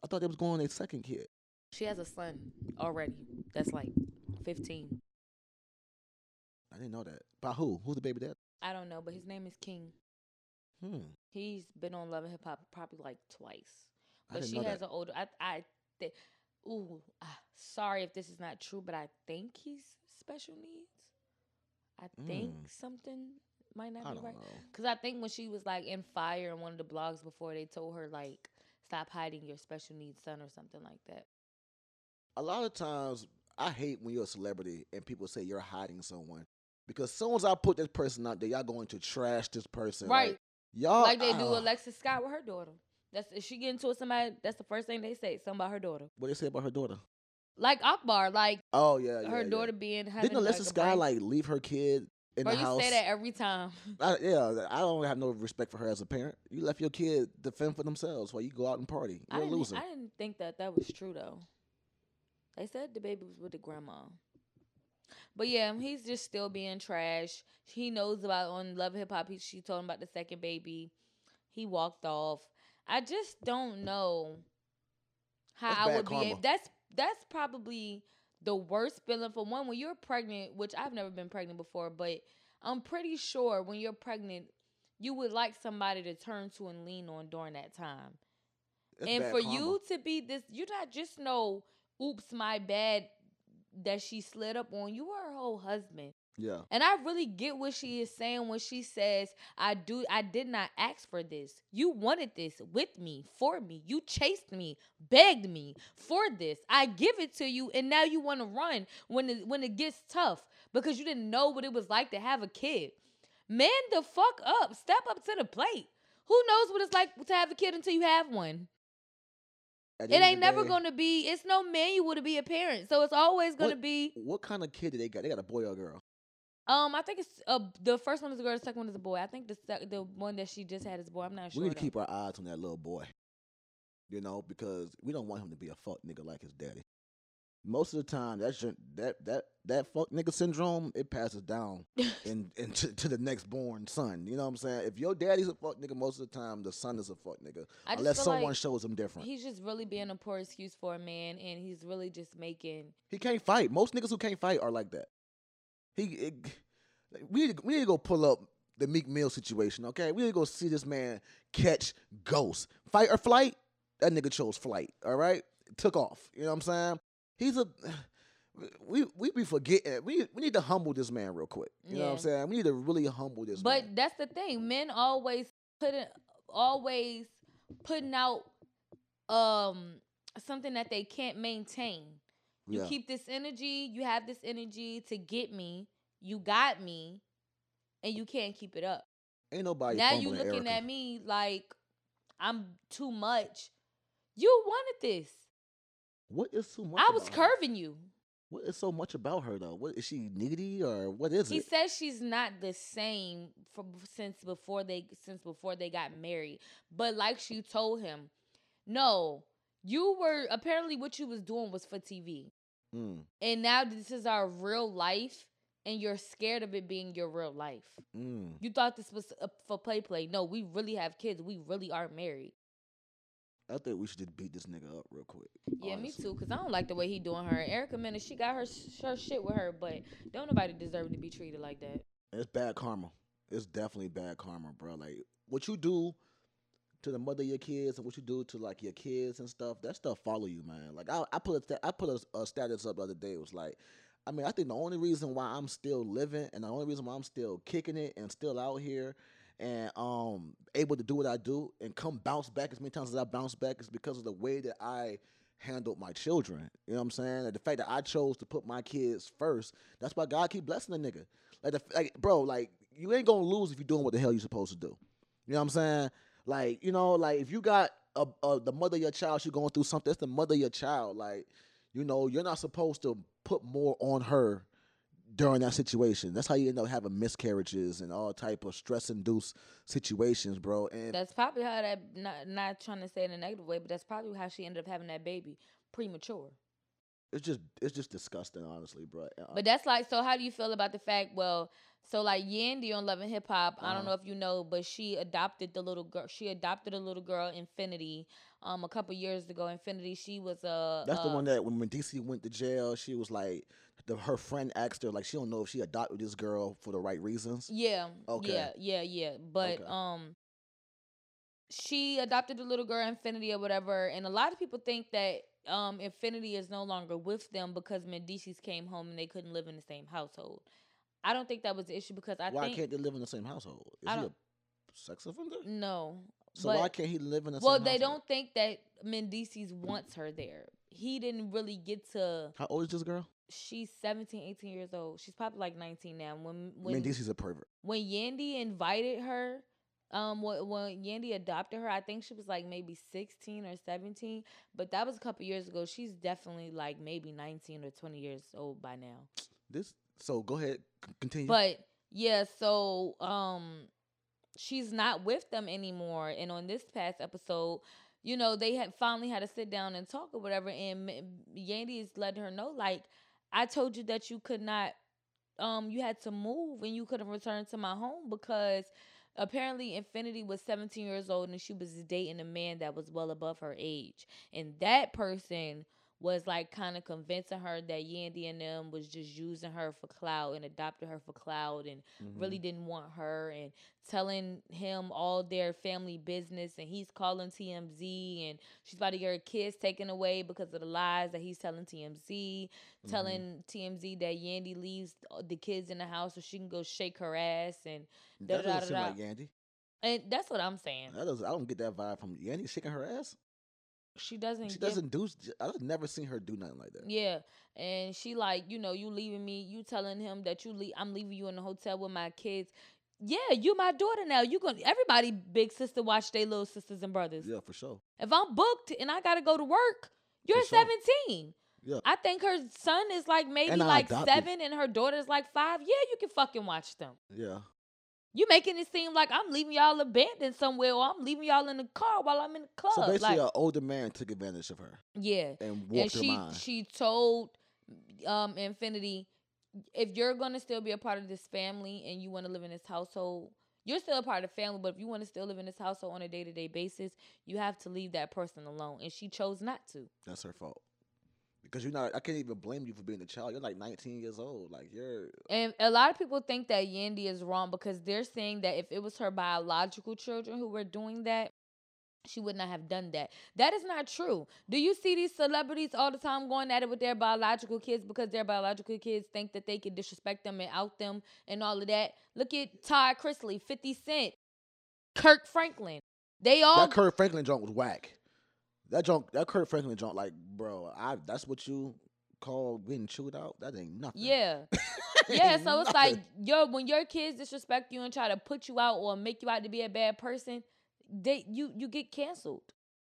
I thought they was going their second kid. She has a son already. That's like 15. I didn't know that. By who? Who's the baby dad? I don't know, but his name is King. Hmm. He's been on Love and Hip Hop probably like twice. But she has that. an older. I I th- ooh. ah, sorry if this is not true, but I think he's special needs. I think Mm. something might not I be don't right. Cause I think when she was like in fire in one of the blogs before, they told her like stop hiding your special needs son or something like that. a lot of times I hate when you're a celebrity and people say you're hiding someone. Because as soon as I put this person out there, y'all going to trash this person. Right. Like, y'all like they do. Alexis Scott with her daughter. That's if she get into it with somebody. That's the first thing they say. Something about her daughter. What they say about her daughter? Like Akbar, like Oh yeah, yeah her yeah. daughter being having Didn't Alexis like, brain- like leave her kid in Bro, the you house? You say that every time. I, yeah, I don't have no respect for her as a parent. You left your kid to fend for themselves while you go out and party. I You're a loser. I didn't think that that was true though. They said the baby was with the grandma. But yeah, um, he's just still being trash. He knows about on Love Hip Hop. He, she told him about the second baby. He walked off. I just don't know how That's I would be. karma. That's that's probably the worst feeling for one when you're pregnant, which I've never been pregnant before, but I'm pretty sure when you're pregnant, you would like somebody to turn to and lean on during that time It's and for karma. you to be this, you're not just know, oops, my bad, that she slid up on you. Are her whole husband, yeah, and I really get what she is saying when she says, "I do, I did not ask for this. You wanted this with me, for me. You chased me, begged me for this. I give it to you, and now you want to run when it when it gets tough because you didn't know what it was like to have a kid. Man, the fuck up. Step up to the plate. Who knows what it's like to have a kid until you have one? It ain't never day, gonna be. It's no manual to be a parent, so it's always gonna What- be. What kind of kid do they got? They got a boy or a girl? Um, I think it's uh the first one is a girl, the second one is a boy. I think the sec- the one that she just had is a boy. I'm not sure. we need to keep our eyes on that little boy. You know, because we don't want him to be a fuck nigga like his daddy. Most of the time, that shit- that that that fuck nigga syndrome it passes down in, into to the next born son. You know what I'm saying? If your daddy's a fuck nigga, most of the time the son is a fuck nigga, unless someone like shows him different. He's just really being a poor excuse for a man, and he's really just making. He can't fight. Most niggas who can't fight are like that. He, it, we need, to, we need to go pull up the Meek Mill situation. Okay, we need to go see this man catch ghosts. Fight or flight? That nigga chose flight. All right, took off. You know what I'm saying? He's a. We we be forgetting. We we need to humble this man real quick. You know what I'm saying? We need to really humble this man. But man. that's the thing. Men always putting always putting out um something that they can't maintain. You Yeah. keep this energy, you have this energy to get me, you got me, and you can't keep it up. Ain't nobody. now you looking Erica. at me like I'm too much. You wanted this. What is so much? I was about her? curving you. What is so much about her though? What is she needy or what is He it? He says she's not the same from since before they since before they got married. But like she told him, no, you were apparently what you was doing was for TV. Mm, And now this is our real life and you're scared of it being your real life. mm. You thought this was uh, for play play. No, we really have kids. We really are married. I think we should just beat this nigga up real quick. Yeah, me too. Cause I don't like the way he doing her. Erica Mena, she got her her shit with her, but don't nobody deserve to be treated like that. It's bad karma. It's definitely bad karma, bro. Like what you do to the mother of your kids and what you do to like your kids and stuff, that stuff follow you, man. Like I, I put a I put a, a status up the other day. It was like, I mean, I think the only reason why I'm still living and the only reason why I'm still kicking it and still out here and um able to do what I do and come bounce back as many times as I bounce back is because of the way that I handled my children. You know what I'm saying? And the fact that I chose to put my kids first, that's why God keep blessing the nigga. Like, the, like, bro, like you ain't gonna lose if you're doing what the hell you supposed to do. You know what I'm saying? Like, you know, like if you got a, a the mother of your child, she going through something. That's the mother of your child. Like, you know, you're not supposed to put more on her during that situation. That's how you end up having miscarriages and all type of stress induced situations, bro. And That's probably how that not not trying to say it in a negative way, but that's probably how she ended up having that baby premature. it's just it's just disgusting, honestly, bro. Uh, But that's like, so how do you feel about the fact? Well, so like Yandy on Love and Hip Hop, I don't Uh-huh. know if you know, but she adopted the little girl. She adopted a little girl, Infinity, um, a couple years ago. Infinity, she was a. That's the uh, one that when DC went to jail, she was like, the, her friend asked her like she don't know if she adopted this girl for the right reasons. Yeah. Okay. Yeah, yeah, yeah. But Okay. um she adopted the little girl Infinity or whatever, and a lot of people think that um Infinity is no longer with them because Mendeecees came home and they couldn't live in the same household. I don't think that was the issue because I think why think can't they live in the same household? Is I he a sex offender? no. So but, why can't he live in the Well, they household? don't think that Mendeecees wants her there. He didn't really get to How old is this girl? she's 17, 18 years old. She's probably like 19 now. When when Mendeece's a pervert. when Yandy invited her, um, when, when Yandy adopted her, I think she was like maybe 16 or 17, but that was a couple years ago. She's definitely like maybe 19 or 20 years old by now. This. So go ahead, continue. But yeah, so um she's not with them anymore and on this past episode, you know, they had finally had to sit down and talk or whatever and Yandy is letting her know like I told you that you could not um you had to move and you couldn't return to my home because apparently Infinity was 17 years old and she was dating a man that was well above her age. And that person was like kind of convincing her that Yandy and them was just using her for clout and adopted her for clout and really Mm-hmm. didn't want her and telling him all their family business and he's calling TMZ and she's about to get her kids taken away because of the lies that he's telling TMZ, Mm-hmm. telling TMZ that Yandy leaves the kids in the house so she can go shake her ass and that doesn't seem like Yandy. and that's what I'm saying. That. I don't get that vibe from Yandy shaking her ass. She doesn't. She doesn't do. I've never seen her do nothing like that. Yeah, and she like you know you leaving me. You telling him that you leave. I'm leaving you in the hotel with my kids. Yeah, you my daughter now. You gonna everybody big sister watch their little sisters and brothers. Yeah, for sure. If I'm booked and I gotta go to work, you're For sure. 17. Yeah. I think her son is like maybe like adopted. seven, and her daughter's like five. Yeah, you can fucking watch them. Yeah. You making it seem like I'm leaving y'all abandoned somewhere, or I'm leaving y'all in the car while I'm in the club. So basically, like, an older man took advantage of her yeah, and and warped her she mind. she told um Infinity, if you're gonna still be a part of this family and you want to live in this household, you're still a part of the family. But if you want to still live in this household on a day to day basis, you have to leave that person alone. And she chose not to. That's her fault. Because you're not. I can't even blame you for being a child. You're like 19 years old. Like you're. And a lot of people think that Yandy is wrong because they're saying that if it was her biological children who were doing that, she would not have done that. That is not true. Do you see these celebrities all the time going at it with their biological kids because their biological kids think that they can disrespect them and out them and all of that? Look at Todd Chrisley, 50 Cent, Kirk Franklin. They all that Kirk Franklin joint was whack. That joint. That Kirk Franklin joint. Like, bro, I. That's what you call getting chewed out. That ain't nothing. Yeah. yeah, so it's like yo, when your kids disrespect you and try to put you out or make you out to be a bad person, they you you get canceled.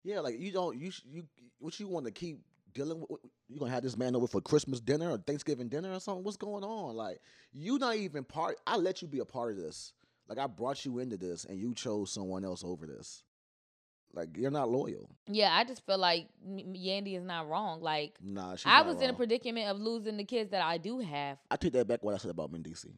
Yeah, like you don't. You you. What you want to keep dealing with? You gonna have this man over for Christmas dinner or Thanksgiving dinner or something? What's going on? Like you not even part. I let you be a part of this. Like I brought you into this, and you chose someone else over this. Like you're not loyal. Yeah, I just feel like Yandy is not wrong. Like Nah, I was in a predicament of losing the kids that I do have I take that back. What I said about Mendici.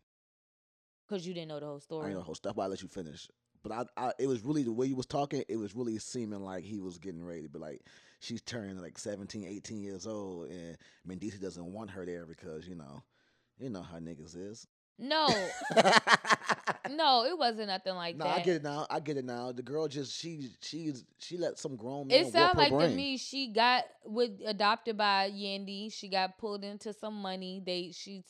because you didn't know the whole I story. ain't know the whole stuff. Why I let you finish? But I, I, it was really the way you was talking. It was really seeming like he was getting ready be like, she's turning like 17, 18 years old, and Mendici doesn't want her there because you know, you know how niggas is. No, no, it wasn't nothing like that. no, that. I get it now. I get it now. The girl just she she's she let some grown man It her like brain. to me she got with adopted by Yandy. She got pulled into some money. They she's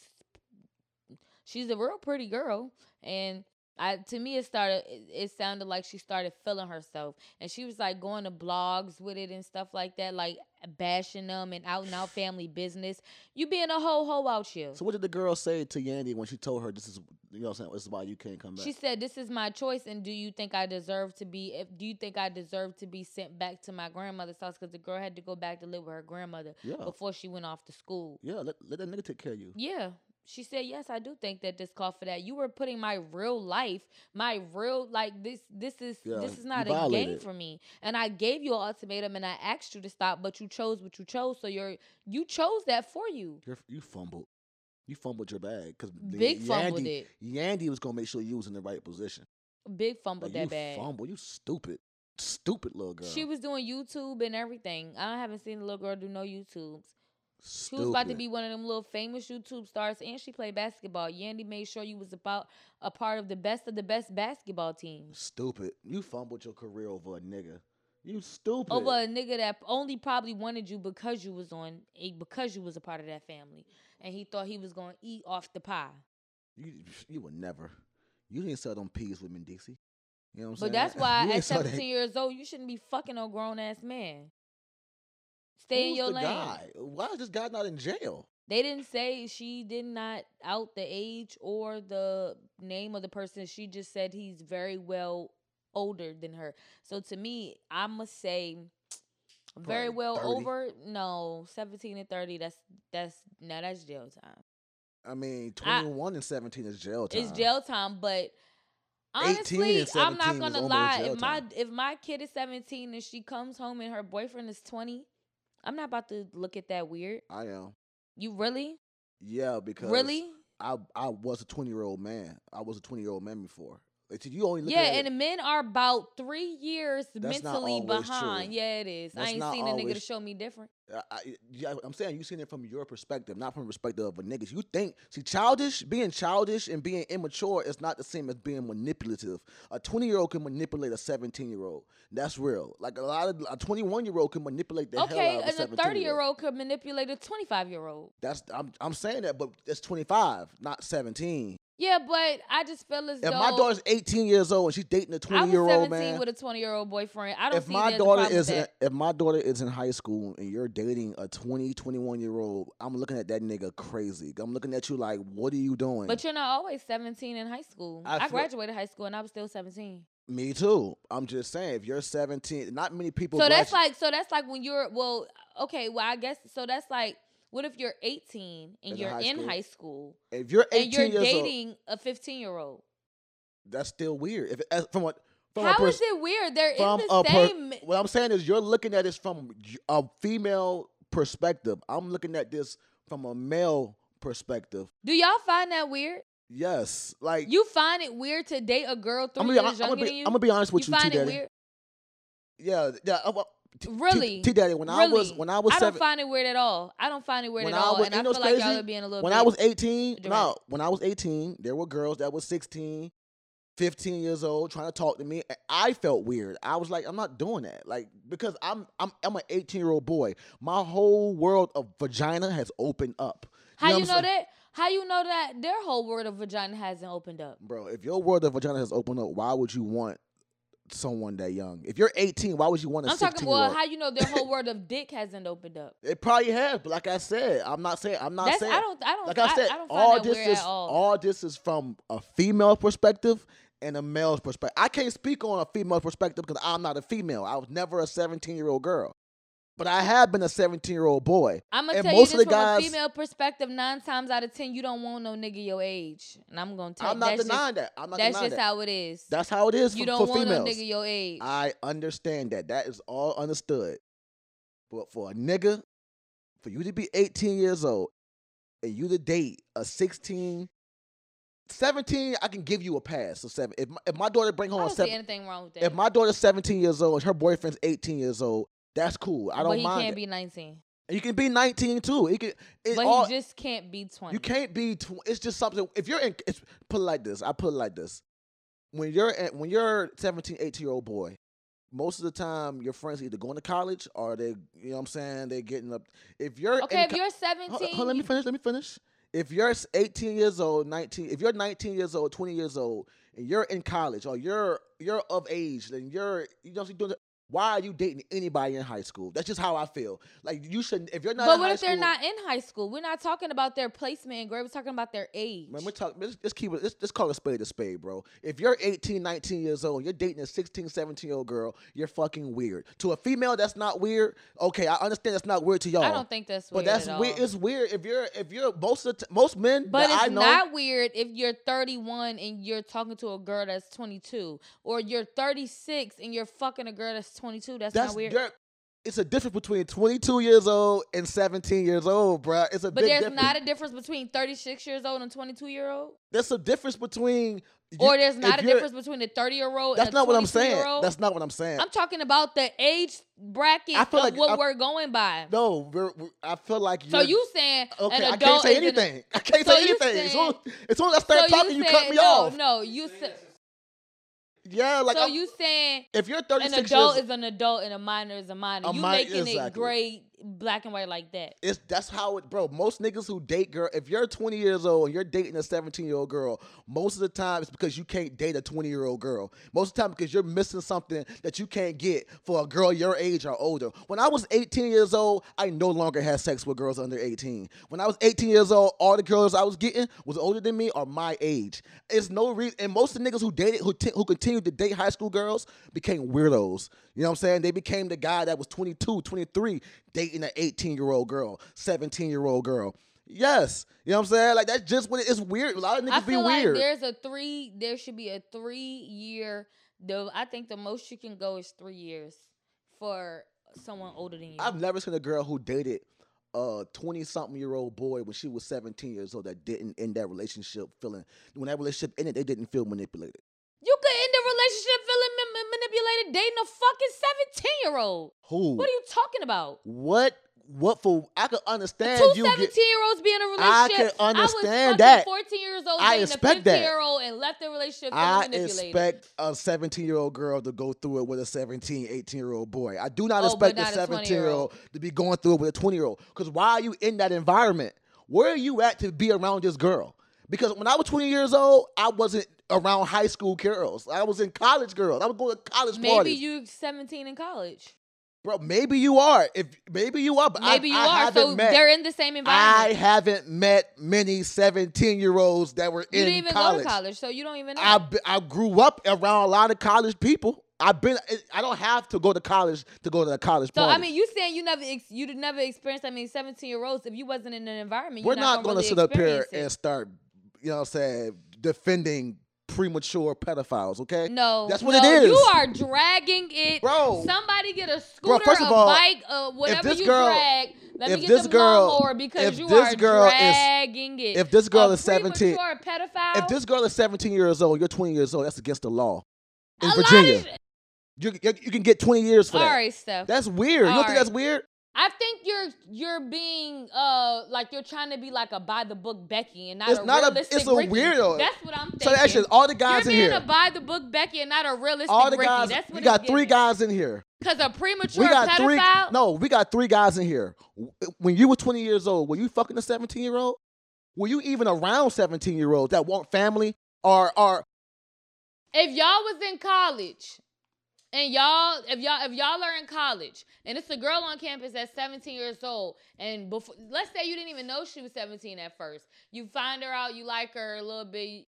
she's a real pretty girl, and I to me it started. It, sounded like she started feeling herself, and she was like going to blogs with it and stuff like that, like bashing them and out and out family business. You being a whole hoe out here. So what did the girl say to Yandy when she told her this is you know what I'm saying this is why you can't come back? She said, "This is my choice, and do you think I deserve to be? If do you think I deserve to be sent back to my grandmother's house? Because the girl had to go back to live with her grandmother Yeah. before she went off to school. yeah, let, let that nigga take care of you. Yeah, she said, "Yes, I do think that this called for that. You were putting my real life, my real like this. This is Yeah, this is not a game for me. And I gave you an ultimatum, and I asked you to stop, but you chose what you chose. So you're you chose that for you. You're, you fumbled. You fumbled your bag because Big fumbled Yandy, it. Yandy was gonna make sure you was in the right position. Big fumbled Like, you that bad." fumble. You stupid, stupid little girl. She was doing YouTube and everything. I haven't seen the little girl do no YouTubes. She was about to be one of them little famous YouTube stars, and she played basketball. Yandy made sure you was about a part of the best of the best basketball team. stupid. You fumbled your career over a nigga. You stupid. Over a nigga that only probably wanted you because you was on because you was a part of that family, and he thought he was gonna eat off the pie. You you would never. You didn't sell them peas with Mendici. You know what I'm But saying? But that's why at sell that- 17 years old, you shouldn't be fucking no grown ass man. Stay in your the lane. guy? Why is this guy not in jail? They didn't say she did not out the age or the name of the person. She just said he's very well older than her. So to me, I must say very Probably well 30. over. No, 17 and 30 that's that's now that's jail time. I mean, I- 21 and 17 is jail time. It's jail time, but honestly, I'm not gonna lie. If my time. if my kid is 17 and she comes home and her boyfriend is 20, I'm not about to look at that weird. I am. You really? Yeah, because Really? I I was a 20 year old man. I was a 20 year old man before. Like, You only look Yeah, at and the men are about three years That's not mentally always behind. true. Yeah, it is. That's I ain't not seen a nigga to always- show me different. I, I, yeah, I'm saying you seen it from your perspective, not from the perspective of a nigga. You think see childish, being childish and being immature is not the same as being manipulative. A 20 year old can manipulate a 17 year old. That's real. Like a lot of a 21 year old can manipulate the Okay, hell out of a and a 17 30 year old could manipulate a 25 year old. That's I'm I'm saying that, but it's 25, not 17. Yeah, but I just feel as If though my daughter's 18 years old and she's dating a 20 was year 17 old man, with a 20 year old boyfriend. I don't if my daughter is in, if my daughter is in high school and you're dating a 20 21 year old i'm looking at that nigga crazy i'm looking at you like what are you doing But you're not always 17 in high school. I I, graduated high school and I was still 17. me too i'm just saying if you're 17 not many people So that's like so that's like when you're well okay well I guess so that's like what if you're 18 and In you're high in school. high school if you're 18 and you're years old dating a 15 year old? that's still weird if as- from what from How a is it weird? They're in the per- same. what i'm saying is you're looking at this from a female perspective i'm looking at this from a male perspective Do y'all find that weird? yes like You find it weird to date a girl 3 I'm gonna, be, years I'm, younger gonna than you? I'm gonna be honest with you, find T it Daddy. weird? Yeah, yeah. uh, well, T- T- Really? T Daddy, when I was when I was I don't seven, find it weird at all. I don't find it weird at all, was- and I you know feel what's like y'all are being a little. when I was 18, no, when I was 18, there were girls that was 16, 15 years old trying to talk to me. and I felt weird. I was like, I'm not doing that. Like because I'm I'm I'm an 18 year old boy. My whole world of vagina has opened up. How what you know saying? that? How you know that their whole world of vagina hasn't opened up? Bro, if your world of vagina has opened up, why would you want someone that young? If you're 18, why would you want a I'm 16 talking. Well, how you know their whole world of dick hasn't opened up? It probably has, but like I said, I'm not saying I'm not That's saying I don't. I don't. like I said, I, all this is all. all this is from a female perspective and a male's perspective. I can't speak on a female perspective because I'm not a female. I was never a 17 year old girl, but I have been a 17 year old boy. I'm gonna and tell you this of the from guys- a female perspective. Nine times out of ten, you don't want no nigga your age, and I'm gonna tell. You. I'm not denying just, that. I'm not That's just that. how it is. That's how it is you for, don't for want females. no nigga your age. I understand that. That is all understood. But for a nigga, for you to be 18 years old and you to date a 16, 17, I can give you a pass. So seven. If my, if my daughter bring home a don't see seven, anything wrong with that. if my daughter's 17 years old and her boyfriend's 18 years old, that's cool. I don't but he mind. can't it. be 19. You can be 19 too. It can. It But all, he just can't be 20. you can't be. Tw- it's just something. If you're in, it's put it like this. I put it like this. When you're at, when you're 17, 18 year old boy, most of the time your friends either going to college or they, you know, what I'm saying they're getting up. If you're Okay, if co- you're 17, Hold, hold, let me finish. Let me finish. If you're 18 years old, 19, if you're 19 years old, 20 years old, and you're in college or you're you're of age, then you're you know you're doing. Why are you dating anybody in high school? That's just how I feel. Like you shouldn't. If you're not, but what if they're school- not in high school? We're not talking about their placement in grade. We're talking about their age. Man, we're talking. Let's, let's keep it. Let's, let's call a spade a spade, bro. If you're 18, 19 years old, you're dating a 16, 17 year old girl, you're fucking weird. To a female, that's not weird. Okay, I understand that's not weird to y'all. I don't think that's weird. But that's weird. It's weird if you're if you're most of the t- most men But it's know. not weird if you're 31 and you're talking to a girl that's 22, or you're 36 and you're fucking a girl that's 22. That's, that's not weird. you're- It's a difference between 22 years old and 17 years old, bruh. It's a But there's difference. not a difference between 36 years old and 22 year old, there's a difference between. you- or there's not a difference between a 30 year old. That's and a not what I'm saying. That's not what I'm saying. I'm talking about the age bracket I feel of like- what I- we're going by. no, we're, we're- I feel like So you're- you saying Okay, I can't say is an- anything. I can't So say you anything. As saying- soon, as soon as I start so talking, you, cut me no, off. No, you said Yeah, like so I'm- you saying if you're 36 an adult years, is an adult and a minor is a minor. A you mi- making it exactly. Black and white like that. it's that's how it, bro. Most niggas who date girl, if you're 20 years old and you're dating a 17 year old girl, most of the time it's because you can't date a 20 year old girl. Most of the time because you're missing something that you can't get for a girl your age or older. When I was 18 years old, I no longer had sex with girls under 18. When I was 18 years old, all the girls I was getting was older than me or my age. It's no reason, and most of the niggas who dated, who t- who continued to date high school girls, became weirdos. You know what I'm saying? They became the guy that was 22, 23, dating an 18 year old girl, 17 year old girl. Yes, you know what I'm saying? Like that's just what it, it's weird. A lot of niggas I be feel like weird. there's a three. There should be a three year. The I think the most you can go is three years for someone older than you. I've never seen a girl who dated a 20 something year old boy when she was 17 years old that didn't end that relationship feeling when that relationship ended they didn't feel manipulated. you could end a dating a fucking seventeen year old. Who? What are you talking about? What? What for? I could understand Two you 17 get. year olds being in a relationship. I can understand I that. 14 years old I expect a 15 that. year old and left the relationship I expect a 17 year old girl to go through it with a 17, 18 year old boy. I do not Oh, expect a not a 17 year old to be going through it with a 20 year old. Because why are you in that environment? Where are you at to be around this girl? Because when I was 20 years old, I wasn't around high school girls. I was in college girls. I was going to college Maybe parties. you 17 in college. Bro, maybe you are. If maybe you are, but I- Maybe you I are. So met, they're in the same environment. I haven't met many 17 year olds that were you in didn't even college. go to college, so you don't even know. I I grew up around a lot of college people. I've been. Eh, I don't have to go to college to go to a college so party. I mean, you saying you never ex- you never experienced? I mean, 17 year olds. If you wasn't in an environment, we're you're not not going gonna really sit up here it. and start, you know, what I'm saying defending premature pedophiles. Okay, No, that's what no, it is. You are dragging it, Bro. Somebody get a scooter, first of a all, bike, uh, whatever you girl- drag. Let if me get this the girl- because if you this are girl is- dragging it. if this girl a is 17 premature pedophile. If this girl is 17 years old, you're 20 years old. That's against the law in a Virginia. You, you you can get 20 years for all that. right, Steph. That's weird. you don't All think that's weird? I think you're you're being uh like you're trying to be like a by the book Becky and not It's a not a- realistic it's a Ricky. weirdo. That's what I'm thinking. So just all the guys you're in being here. a by the book Becky and not a realistic All the Ricky. guys. That's what we got it's three guys in here. Cause a premature We got pedophile. three. No, we got three guys in here. When you were 20 years old, were you fucking a 17 year old? Were you even around 17 year olds that want family or or If y'all was in college and y'all if y'all if y'all are in college and it's a girl on campus that's 17 years old and before let's say you didn't even know she was 17 at first. You find her out, you like her a little bit.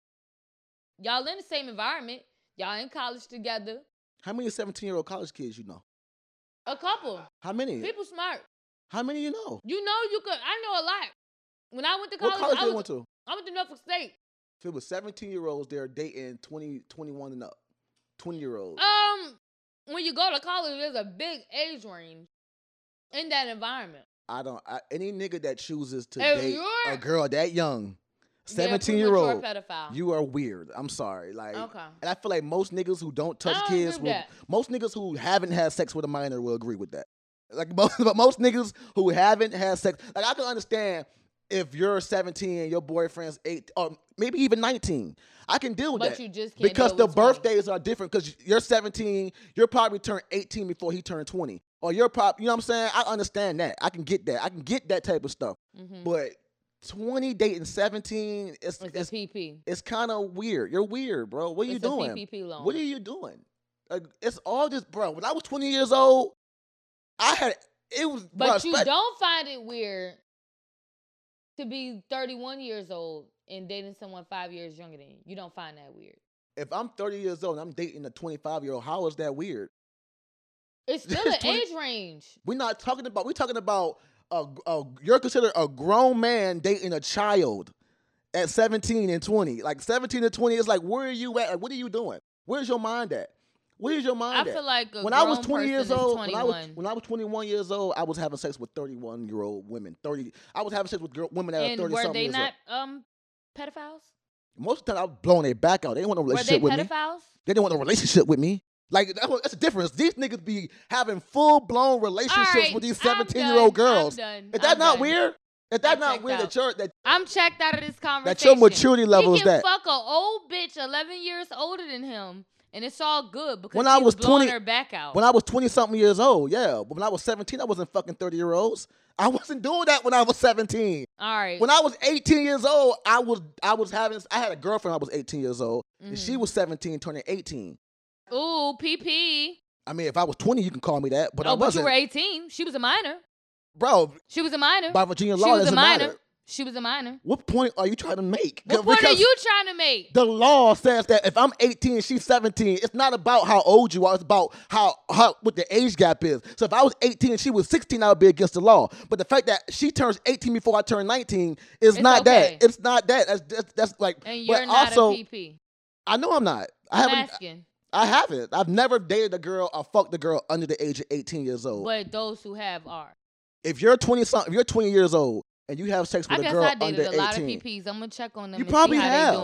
Y'all in the same environment. Y'all in college together. how many 17 year old college kids you know? A couple. How many? People smart. How many you know? You know you could I know a lot. When I went to What college, college I, was, went to? I went to Norfolk State. If it was 17 year olds, they're dating 20, 21 and up. 20 year olds. Um, when you go to college, there's a big age range in that environment. I don't. I, any nigga that chooses to If date a girl that young, 17 year old, pedophile. you are weird. I'm sorry. Like, Okay. and I feel like most niggas who don't touch don't kids, will, that. most niggas who haven't had sex with a minor will agree with that. Like most, but most niggas who haven't had sex, like I can understand if you're 17 and your boyfriend's eight, or maybe even 19. I can deal with But that. you just can't because the with 20. birthdays are different. Because you're 17, you're probably turned 18 before he turned 20, or you're probably, you know what I'm saying? I understand that. I can get that. I can get that type of stuff. Mhm. But 20 dating 17, it's It's it's, a PP. it's kind of weird. You're weird, bro. What are you It's a doing? PPP loan. What are you doing? Like, it's all just, bro. When I was 20 years old, I had it was. But bruh, you spe- don't find it weird to be 31 years old and dating someone five years younger than you. You don't find that weird. If I'm 30 years old and I'm dating a 25 year old, how is that weird? It's still an 20 age range. We're not talking about. We're talking about a, a. You're considered a grown man dating a child at 17 and 20. Like 17 and 20 is like, where are you at? Like, what are you doing? Where's your mind at? Where's your I mind at? feel like a when I was grown 20 years old, when I was 21. when I was 21 years old, I was having sex with 31 year old women. 30. I was having sex with girl, women that and are 30 were something they years not um pedophiles? Most of the time, I was blowing their back out. They didn't want a Were relationship with me. pedophiles? They didn't want a relationship with me. Like that was- that's the difference. These niggas be having full blown relationships right, with these 17 year old girls. Is that I'm not done. weird? Is that I'm not weird that out. you're that I'm checked out of this conversation. that your maturity level he is that? fuck a old bitch 11 years older than him and it's all good because When I was blowing 20 her back out. When I was twenty something years old, yeah. But when I was seventeen, I wasn't fucking thirty year olds. I wasn't doing that when I was seventeen. all right, When I was 18 years old, I was I was having I had a girlfriend. I was 18 years old, Mm-hmm. she was 17, turning 18. ooh, PP. I mean, if I was 20, you can call me that, but I oh, but you wasn't, were 18. She was a minor. bro. She was a minor. By Virginia law, she was a doesn't minor. She was a minor. What point are you trying to make? What point are you trying to make? The law says that if I'm 18 she's 17, it's not about how old you are. It's about how, how what the age gap is. So if I was 18 and she was 16, I would be against the law. But the fact that she turns 18 before I turn 19 is It's not okay. that. It's not that. That's that's, that's like. And but you're not also, a PP. I know I'm not. I I'm haven't. asking. I haven't. I've never dated a girl or fucked a girl under the age of 18 years old. But those who have are. if you're 20 something, if you're 20 years old and you have sex I with a guess girl I under dated a lot 18, of PPs. I'm gonna check on them. You probably have.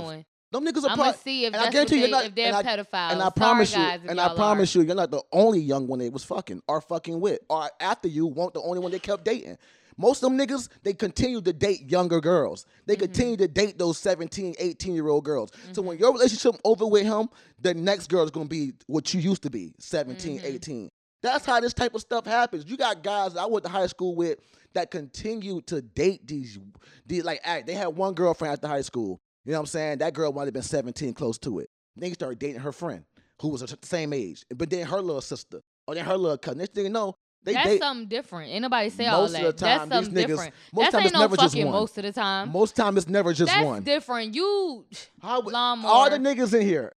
Them niggas are I'm probably. gonna see if and I guarantee they, you're not- if they're and I- pedophiles. And I Sorry, promise you, guys, and I promise are. you, you're not the only young one they was fucking or fucking with, or after you weren't the only one they kept dating. Most of them niggas, they continue to date younger girls. They Mm-hmm. continue to date those 17, 18 year old girls. So when your relationship over with him, the next girl is gonna be what you used to be, 17, Mm-hmm. 18. That's how this type of stuff happens. You got guys that I went to high school with that continue to date these, these like act- they had one girlfriend after high school. You know what I'm saying? That girl might have been 17, close to it. Then he started dating her friend, who was the same age, but then her little sister, or then her little cousin. Next thing you know, they That's something different. Ain't nobody say all that. of the time, That's these something niggas- different. most That's time ain't it's no never just fucking one. most of the time. Most time it's never just That's one. different. You How lawnmower. all the niggas in here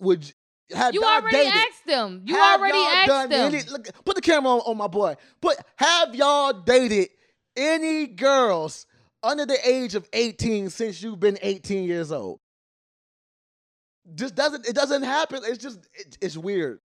would have you already dated? asked them. You Have already asked them. Any, look, put the camera on, on my boy. Put have y'all dated any girls under the age of 18 since you've been 18 years old? Just doesn't it doesn't happen. It's just it, it's weird.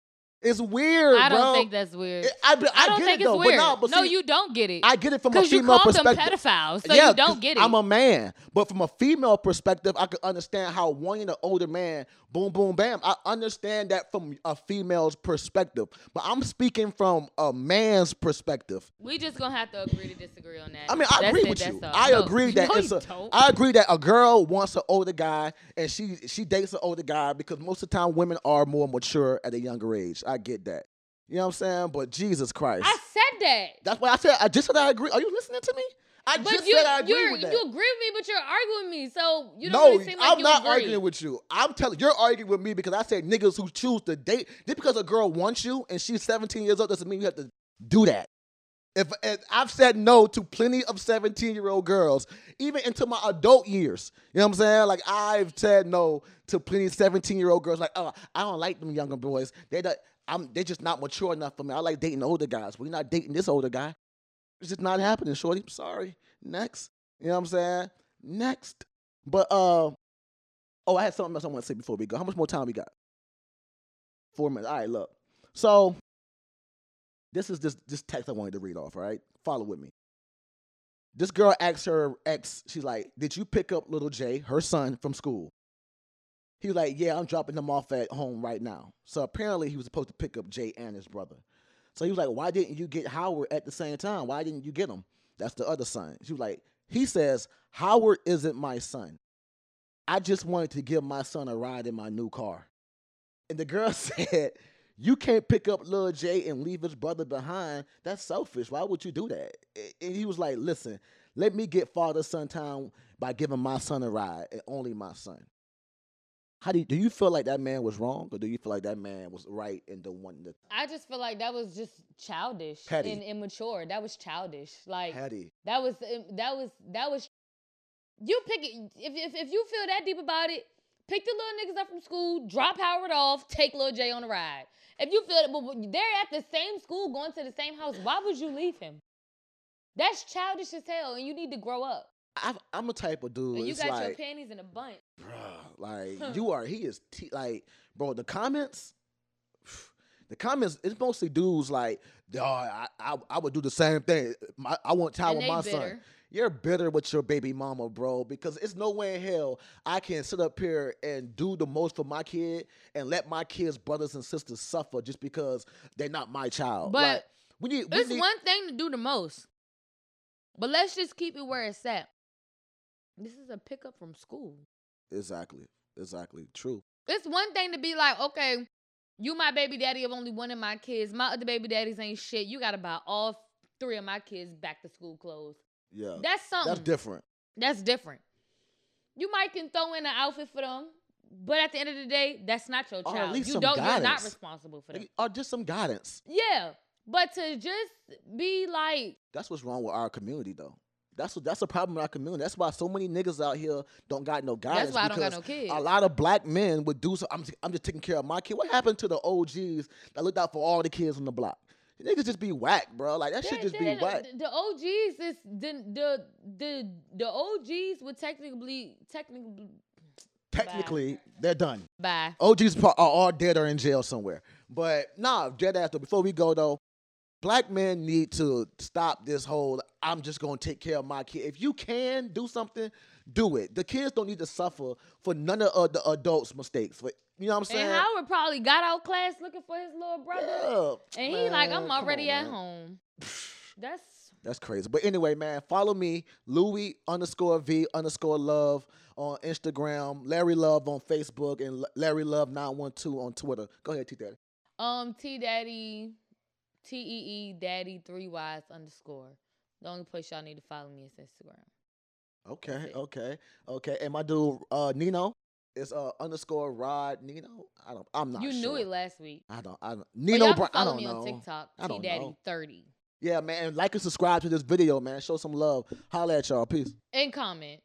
It's weird, I don't bro. think that's weird. I, I, I don't get think it it's though, weird. but no, but no, see, you don't get it. I get it from a Because you female them perspective. pedophiles, so yeah, you don't get it. I'm a man, but from a female perspective, I can understand how wanting an older man, boom, boom, bam. I understand that from a female's perspective, but I'm speaking from a man's perspective. we just gonna have to agree to disagree on that. I mean, I That's agree it, with you. all. I No, agree that no, it's a. don't. I agree that a girl wants an older guy, and she she dates an older guy because most of the time women are more mature at a younger age. I get that. You know what I'm saying? But Jesus Christ, I said that. that's why I said I just said I agree. Are you listening to me? I But just you, said I agree with that. you agree with me, but you're arguing with me, so you don't no, really seem like I'm you not agree. arguing with you. I'm telling you're arguing with me because I said niggas who choose to date just because a girl wants you and she's 17 years old doesn't mean you have to do that. If, if I've said no to plenty of 17 year old girls, even into my adult years, you know what I'm saying? Like I've said no to plenty of 17 year old girls. Like, oh, I don't like them younger boys. They not, I'm they're just not mature enough for me. I like dating older guys. We're not dating this older guy. It's just not happening, shorty. I'm Sorry. Next. You know what I'm saying? Next. But uh oh, I had something else I want to say before we go. How much more time we got? Four minutes. All right, look. So this is this this text I wanted to read off, all right? Follow with me. This girl asks her ex, she's like, Did you pick up little Jay, her son, from school? He was like, Yeah, I'm dropping them off at home right now. So apparently he was supposed to pick up Jay and his brother. So he was like, Why didn't you get Howard at the same time? Why didn't you get him? That's the other son. She was like, He says, Howard isn't my son. I just wanted to give my son a ride in my new car. And the girl said, You can't pick up Lil Jay and leave his brother behind. That's selfish. Why would you do that? And he was like, Listen, let me get father son time by giving my son a ride and only my son. How do you, do you feel like that man was wrong, or do you feel like that man was right in the one that I just feel like that was just childish Petty. and immature. That was childish. Like Hattie? that was that was that was. You pick it if, if if you feel that deep about it. Pick the little niggas up from school, drop Howard off, take Lil J on a ride. If you feel that, but they're at the same school, going to the same house, why would you leave him? That's childish as hell, and you need to grow up. I, I'm a type of dude. And you got like, your panties in a bunch. bruh, like you are. He is t- like, bro. The comments, the comments. It's mostly dudes like, oh, I, I, I would do the same thing. My, I want time And with my son. You're bitter with your baby mama, bro, because it's no way in hell I can sit up here and do the most for my kid and let my kids' brothers and sisters suffer just because they're not my child. But like, we need, we It's need, one thing to do the most, but let's just keep it where it's at. This is a pickup from school. Exactly. Exactly. True. It's one thing to be like, okay, you my baby daddy of only one of my kids. My other baby daddies ain't shit. You gotta buy all three of my kids back to school clothes. Yeah, That's something. that's different. That's different. You might can throw in an outfit for them, but at the end of the day, that's not your child. Or at least you some don't. You're not responsible for them. Or just some guidance. Yeah, but to just be like, That's what's wrong with our community, though. That's what, that's a problem in our community. That's why so many niggas out here don't got no guidance. that's why I don't got because no kids. A lot of black men would do so. I'm just, I'm just taking care of my kid. What happened to the OGs that looked out for all the kids on the block? Niggas just be whack, bro. Like that should just be whack. The, the OGs is the the the the OGs would technically technically Technically, they're done. bye. OGs are all dead or in jail somewhere. But nah, dead after. Before we go though, black men need to stop this whole I'm just gonna take care of my kid. If you can do something, do it. The kids don't need to suffer for none of the adults' mistakes. For you know what I'm saying? And Howard probably got out class looking for his little brother, Yeah, and he like, I'm already on, at man. home. That's That's crazy. But anyway, man, follow me, Louis underscore V underscore love on Instagram, Larry Love on Facebook, and Larry Love 912 on Twitter. Go ahead, T Daddy. um T Daddy, T E E Daddy three Y's underscore. The only place y'all need to follow me is Instagram. Okay, okay, okay. And my dude uh Nino is uh underscore Rod Nino. I don't I'm not you sure. knew it last week. I don't I don't Nino Bra- I don't me know. on TikTok. T Daddy thirty. Yeah, man. Like and subscribe to this video, man. Show some love. Holla at y'all. Peace. And comment.